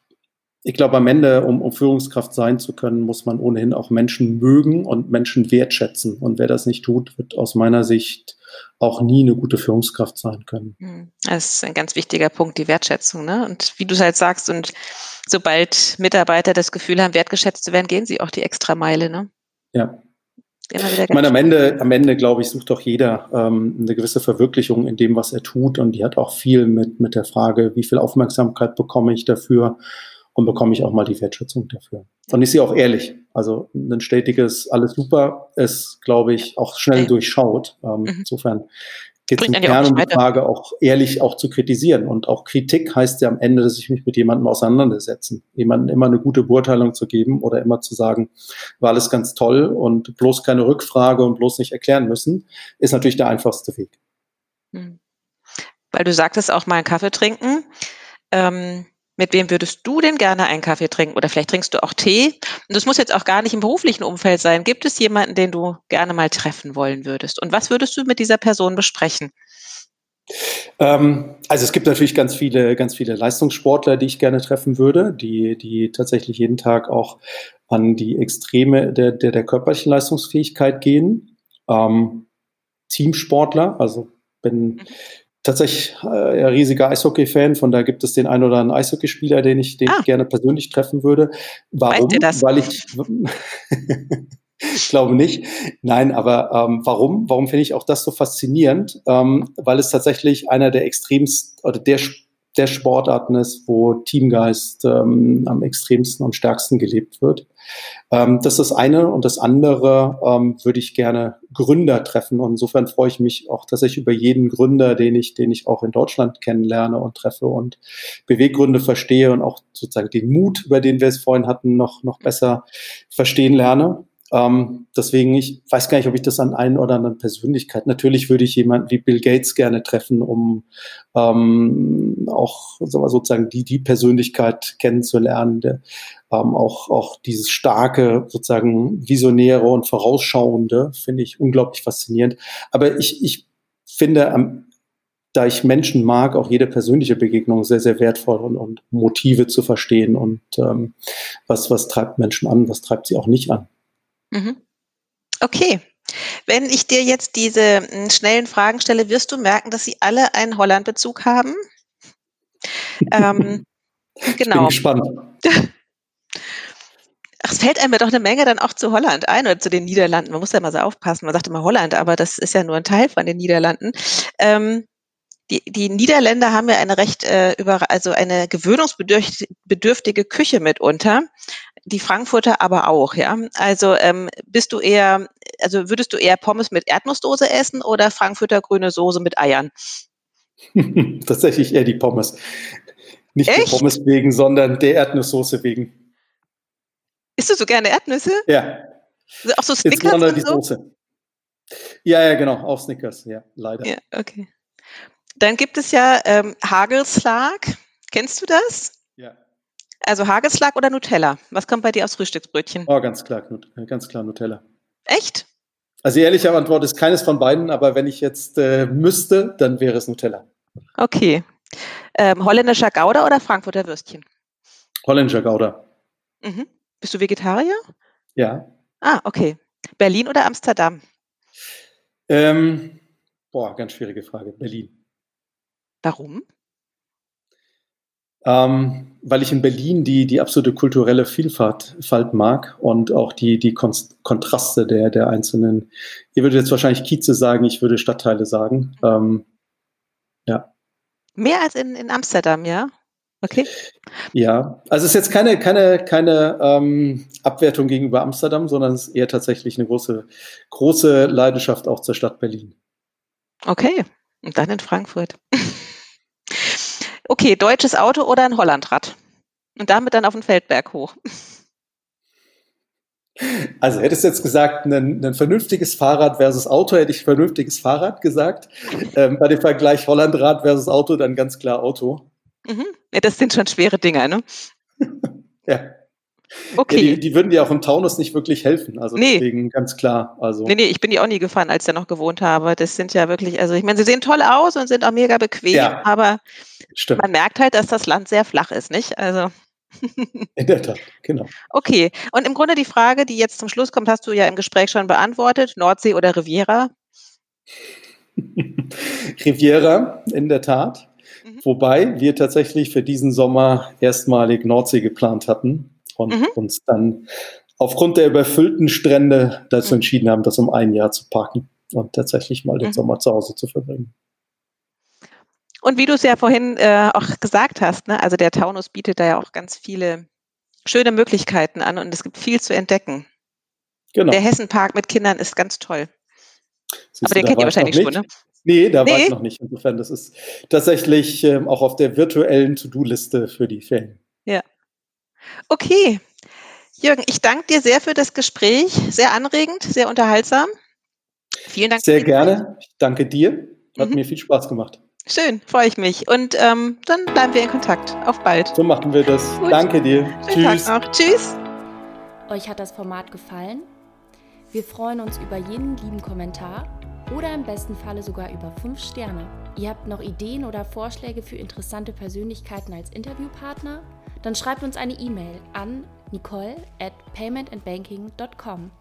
ich glaube, am Ende, um, um Führungskraft sein zu können, muss man ohnehin auch Menschen mögen und Menschen wertschätzen. Und wer das nicht tut, wird aus meiner Sicht auch nie eine gute Führungskraft sein können. Hm, das ist ein ganz wichtiger Punkt, die Wertschätzung. Ne? Und wie du es halt sagst, und sobald Mitarbeiter das Gefühl haben, wertgeschätzt zu werden, gehen sie auch die extra Meile. Ne? Ja. ich meine, am Ende, am Ende, glaube ich, sucht doch jeder ähm, eine gewisse Verwirklichung in dem, was er tut. Und die hat auch viel mit, mit der Frage, wie viel Aufmerksamkeit bekomme ich dafür und bekomme ich auch mal die Wertschätzung dafür. Und ich sehe auch ehrlich. Also ein stetiges alles super ist, glaube ich, auch schnell okay. durchschaut. Ähm, mhm. Insofern geht es im Kern um die Frage, auch ehrlich auch zu kritisieren. Und auch Kritik heißt ja am Ende, dass ich mich mit jemandem auseinandersetzen. Jemandem immer eine gute Beurteilung zu geben oder immer zu sagen, war alles ganz toll und bloß keine Rückfrage und bloß nicht erklären müssen, ist natürlich der einfachste Weg. Mhm. Weil du sagtest auch mal einen Kaffee trinken. Ähm mit wem würdest du denn gerne einen Kaffee trinken? Oder vielleicht trinkst du auch Tee? Und das muss jetzt auch gar nicht im beruflichen Umfeld sein. Gibt es jemanden, den du gerne mal treffen wollen würdest? Und was würdest du mit dieser Person besprechen? Ähm, also es gibt natürlich ganz viele, ganz viele Leistungssportler, die ich gerne treffen würde, die, die tatsächlich jeden Tag auch an die Extreme der, der, der körperlichen Leistungsfähigkeit gehen. Ähm, Teamsportler, also bin mhm tatsächlich äh, riesiger Eishockey-Fan, von da gibt es den einen oder anderen Eishockeyspieler, den ich, den ah. ich gerne persönlich treffen würde. Warum? Weil ich ich glaube nicht. Nein, aber ähm, warum? Warum finde ich auch das so faszinierend? Ähm, weil es tatsächlich einer der extremst oder der der Sportarten ist, wo Teamgeist ähm, am extremsten, am stärksten gelebt wird. Ähm, das ist das eine. Und das andere ähm, würde ich gerne Gründer treffen. Und insofern freue ich mich auch tatsächlich über jeden Gründer, den ich, den ich auch in Deutschland kennenlerne und treffe und Beweggründe verstehe und auch sozusagen den Mut, über den wir es vorhin hatten, noch, noch besser verstehen lerne. Ähm, deswegen, ich weiß gar nicht, ob ich das an einen oder anderen Persönlichkeit. Natürlich würde ich jemanden wie Bill Gates gerne treffen, um ähm, auch sozusagen die, die Persönlichkeit kennenzulernen, der, ähm, auch, auch dieses starke, sozusagen visionäre und vorausschauende, finde ich unglaublich faszinierend. Aber ich, ich finde, da ich Menschen mag, auch jede persönliche Begegnung sehr, sehr wertvoll und, und Motive zu verstehen und ähm, was, was treibt Menschen an, was treibt sie auch nicht an. Mhm. Okay. Wenn ich dir jetzt diese hm, schnellen Fragen stelle, wirst du merken, dass sie alle einen Holland-Bezug haben. ähm, genau. Ich bin genau. gespannt. Ach, es fällt einem ja doch eine Menge dann auch zu Holland ein oder zu den Niederlanden. Man muss ja mal so aufpassen. Man sagt immer Holland, aber das ist ja nur ein Teil von den Niederlanden. Ähm, die, die Niederländer haben ja eine recht äh, über, also eine gewöhnungsbedürftige Küche mitunter. Die Frankfurter aber auch, ja. Also ähm, bist du eher, also würdest du eher Pommes mit Erdnussdose essen oder Frankfurter grüne Soße mit Eiern? Tatsächlich eher die Pommes. Nicht Echt? der Pommes wegen, sondern der Erdnusssoße wegen. Isst du so gerne Erdnüsse? Ja. Auch so Snickers und die so? Soße. Ja, ja, genau, auch Snickers, ja, leider. Ja, okay. Dann gibt es ja ähm, Hagelslag. Kennst du das? Ja. Also Hagelslag oder Nutella? Was kommt bei dir aufs Frühstücksbrötchen? Oh, ganz klar, ganz klar Nutella. Echt? Also die ehrliche Antwort ist keines von beiden, aber wenn ich jetzt äh, müsste, dann wäre es Nutella. Okay. Ähm, holländischer Gouda oder Frankfurter Würstchen? Holländischer Gouda. Mhm. Bist du Vegetarier? Ja. Ah, okay. Berlin oder Amsterdam? Ähm, boah, ganz schwierige Frage. Berlin. Warum? Ähm, weil ich in Berlin die, die absolute kulturelle Vielfalt Falt mag und auch die, die Kontraste der, der einzelnen, ihr würdet jetzt wahrscheinlich Kieze sagen, ich würde Stadtteile sagen. Ähm, ja. Mehr als in, in Amsterdam, ja? Okay. Ja, also es ist jetzt keine, keine, keine ähm, Abwertung gegenüber Amsterdam, sondern es ist eher tatsächlich eine große, große Leidenschaft auch zur Stadt Berlin. Okay, und dann in Frankfurt. okay, deutsches Auto oder ein Hollandrad? Und damit dann auf den Feldberg hoch. Also hättest du jetzt gesagt, ein, ein, vernünftiges Fahrrad versus Auto, hätte ich vernünftiges Fahrrad gesagt. Ähm, bei dem Vergleich Hollandrad versus Auto dann ganz klar Auto. Mhm. Ja, das sind schon schwere Dinger, ne? ja. Okay. Ja, die, die, würden dir auch im Taunus nicht wirklich helfen. Also nee. deswegen ganz klar. Also. Nee, nee, ich bin die auch nie gefahren, als ich da noch gewohnt habe. Das sind ja wirklich, also ich meine, sie sehen toll aus und sind auch mega bequem, ja. aber Stimmt. man merkt halt, dass das Land sehr flach ist, nicht? Also. In der Tat, genau. Okay, und im Grunde die Frage, die jetzt zum Schluss kommt, hast du ja im Gespräch schon beantwortet: Nordsee oder Riviera? Riviera, in der Tat. Mhm. Wobei wir tatsächlich für diesen Sommer erstmalig Nordsee geplant hatten und mhm. uns dann aufgrund der überfüllten Strände dazu mhm. entschieden haben, das um ein Jahr zu parken und tatsächlich mal den mhm. Sommer zu Hause zu verbringen. Und wie du es ja vorhin äh, auch gesagt hast, ne, also der Taunus bietet da ja auch ganz viele schöne Möglichkeiten an und es gibt viel zu entdecken. Genau. Der Hessenpark mit Kindern ist ganz toll. Siehst Aber den kennt ihr wahrscheinlich schon, ne? Nee, da nee. war ich noch nicht. Insofern, das ist tatsächlich ähm, auch auf der virtuellen To-Do-Liste für die Ferien. Ja. Okay. Jürgen, ich danke dir sehr für das Gespräch. Sehr anregend, sehr unterhaltsam. Vielen Dank. Sehr gerne. Ich danke dir. Hat mhm. mir viel Spaß gemacht. Schön, freue ich mich. Und ähm, dann bleiben wir in Kontakt. Auf bald. So machen wir das. Gut. Danke dir. Schönen Tschüss. Tag noch. Tschüss. Euch hat das Format gefallen? Wir freuen uns über jeden lieben Kommentar oder im besten Falle sogar über 5 Sterne. Ihr habt noch Ideen oder Vorschläge für interessante Persönlichkeiten als Interviewpartner? Dann schreibt uns eine E-Mail an nicole at paymentandbanking.com.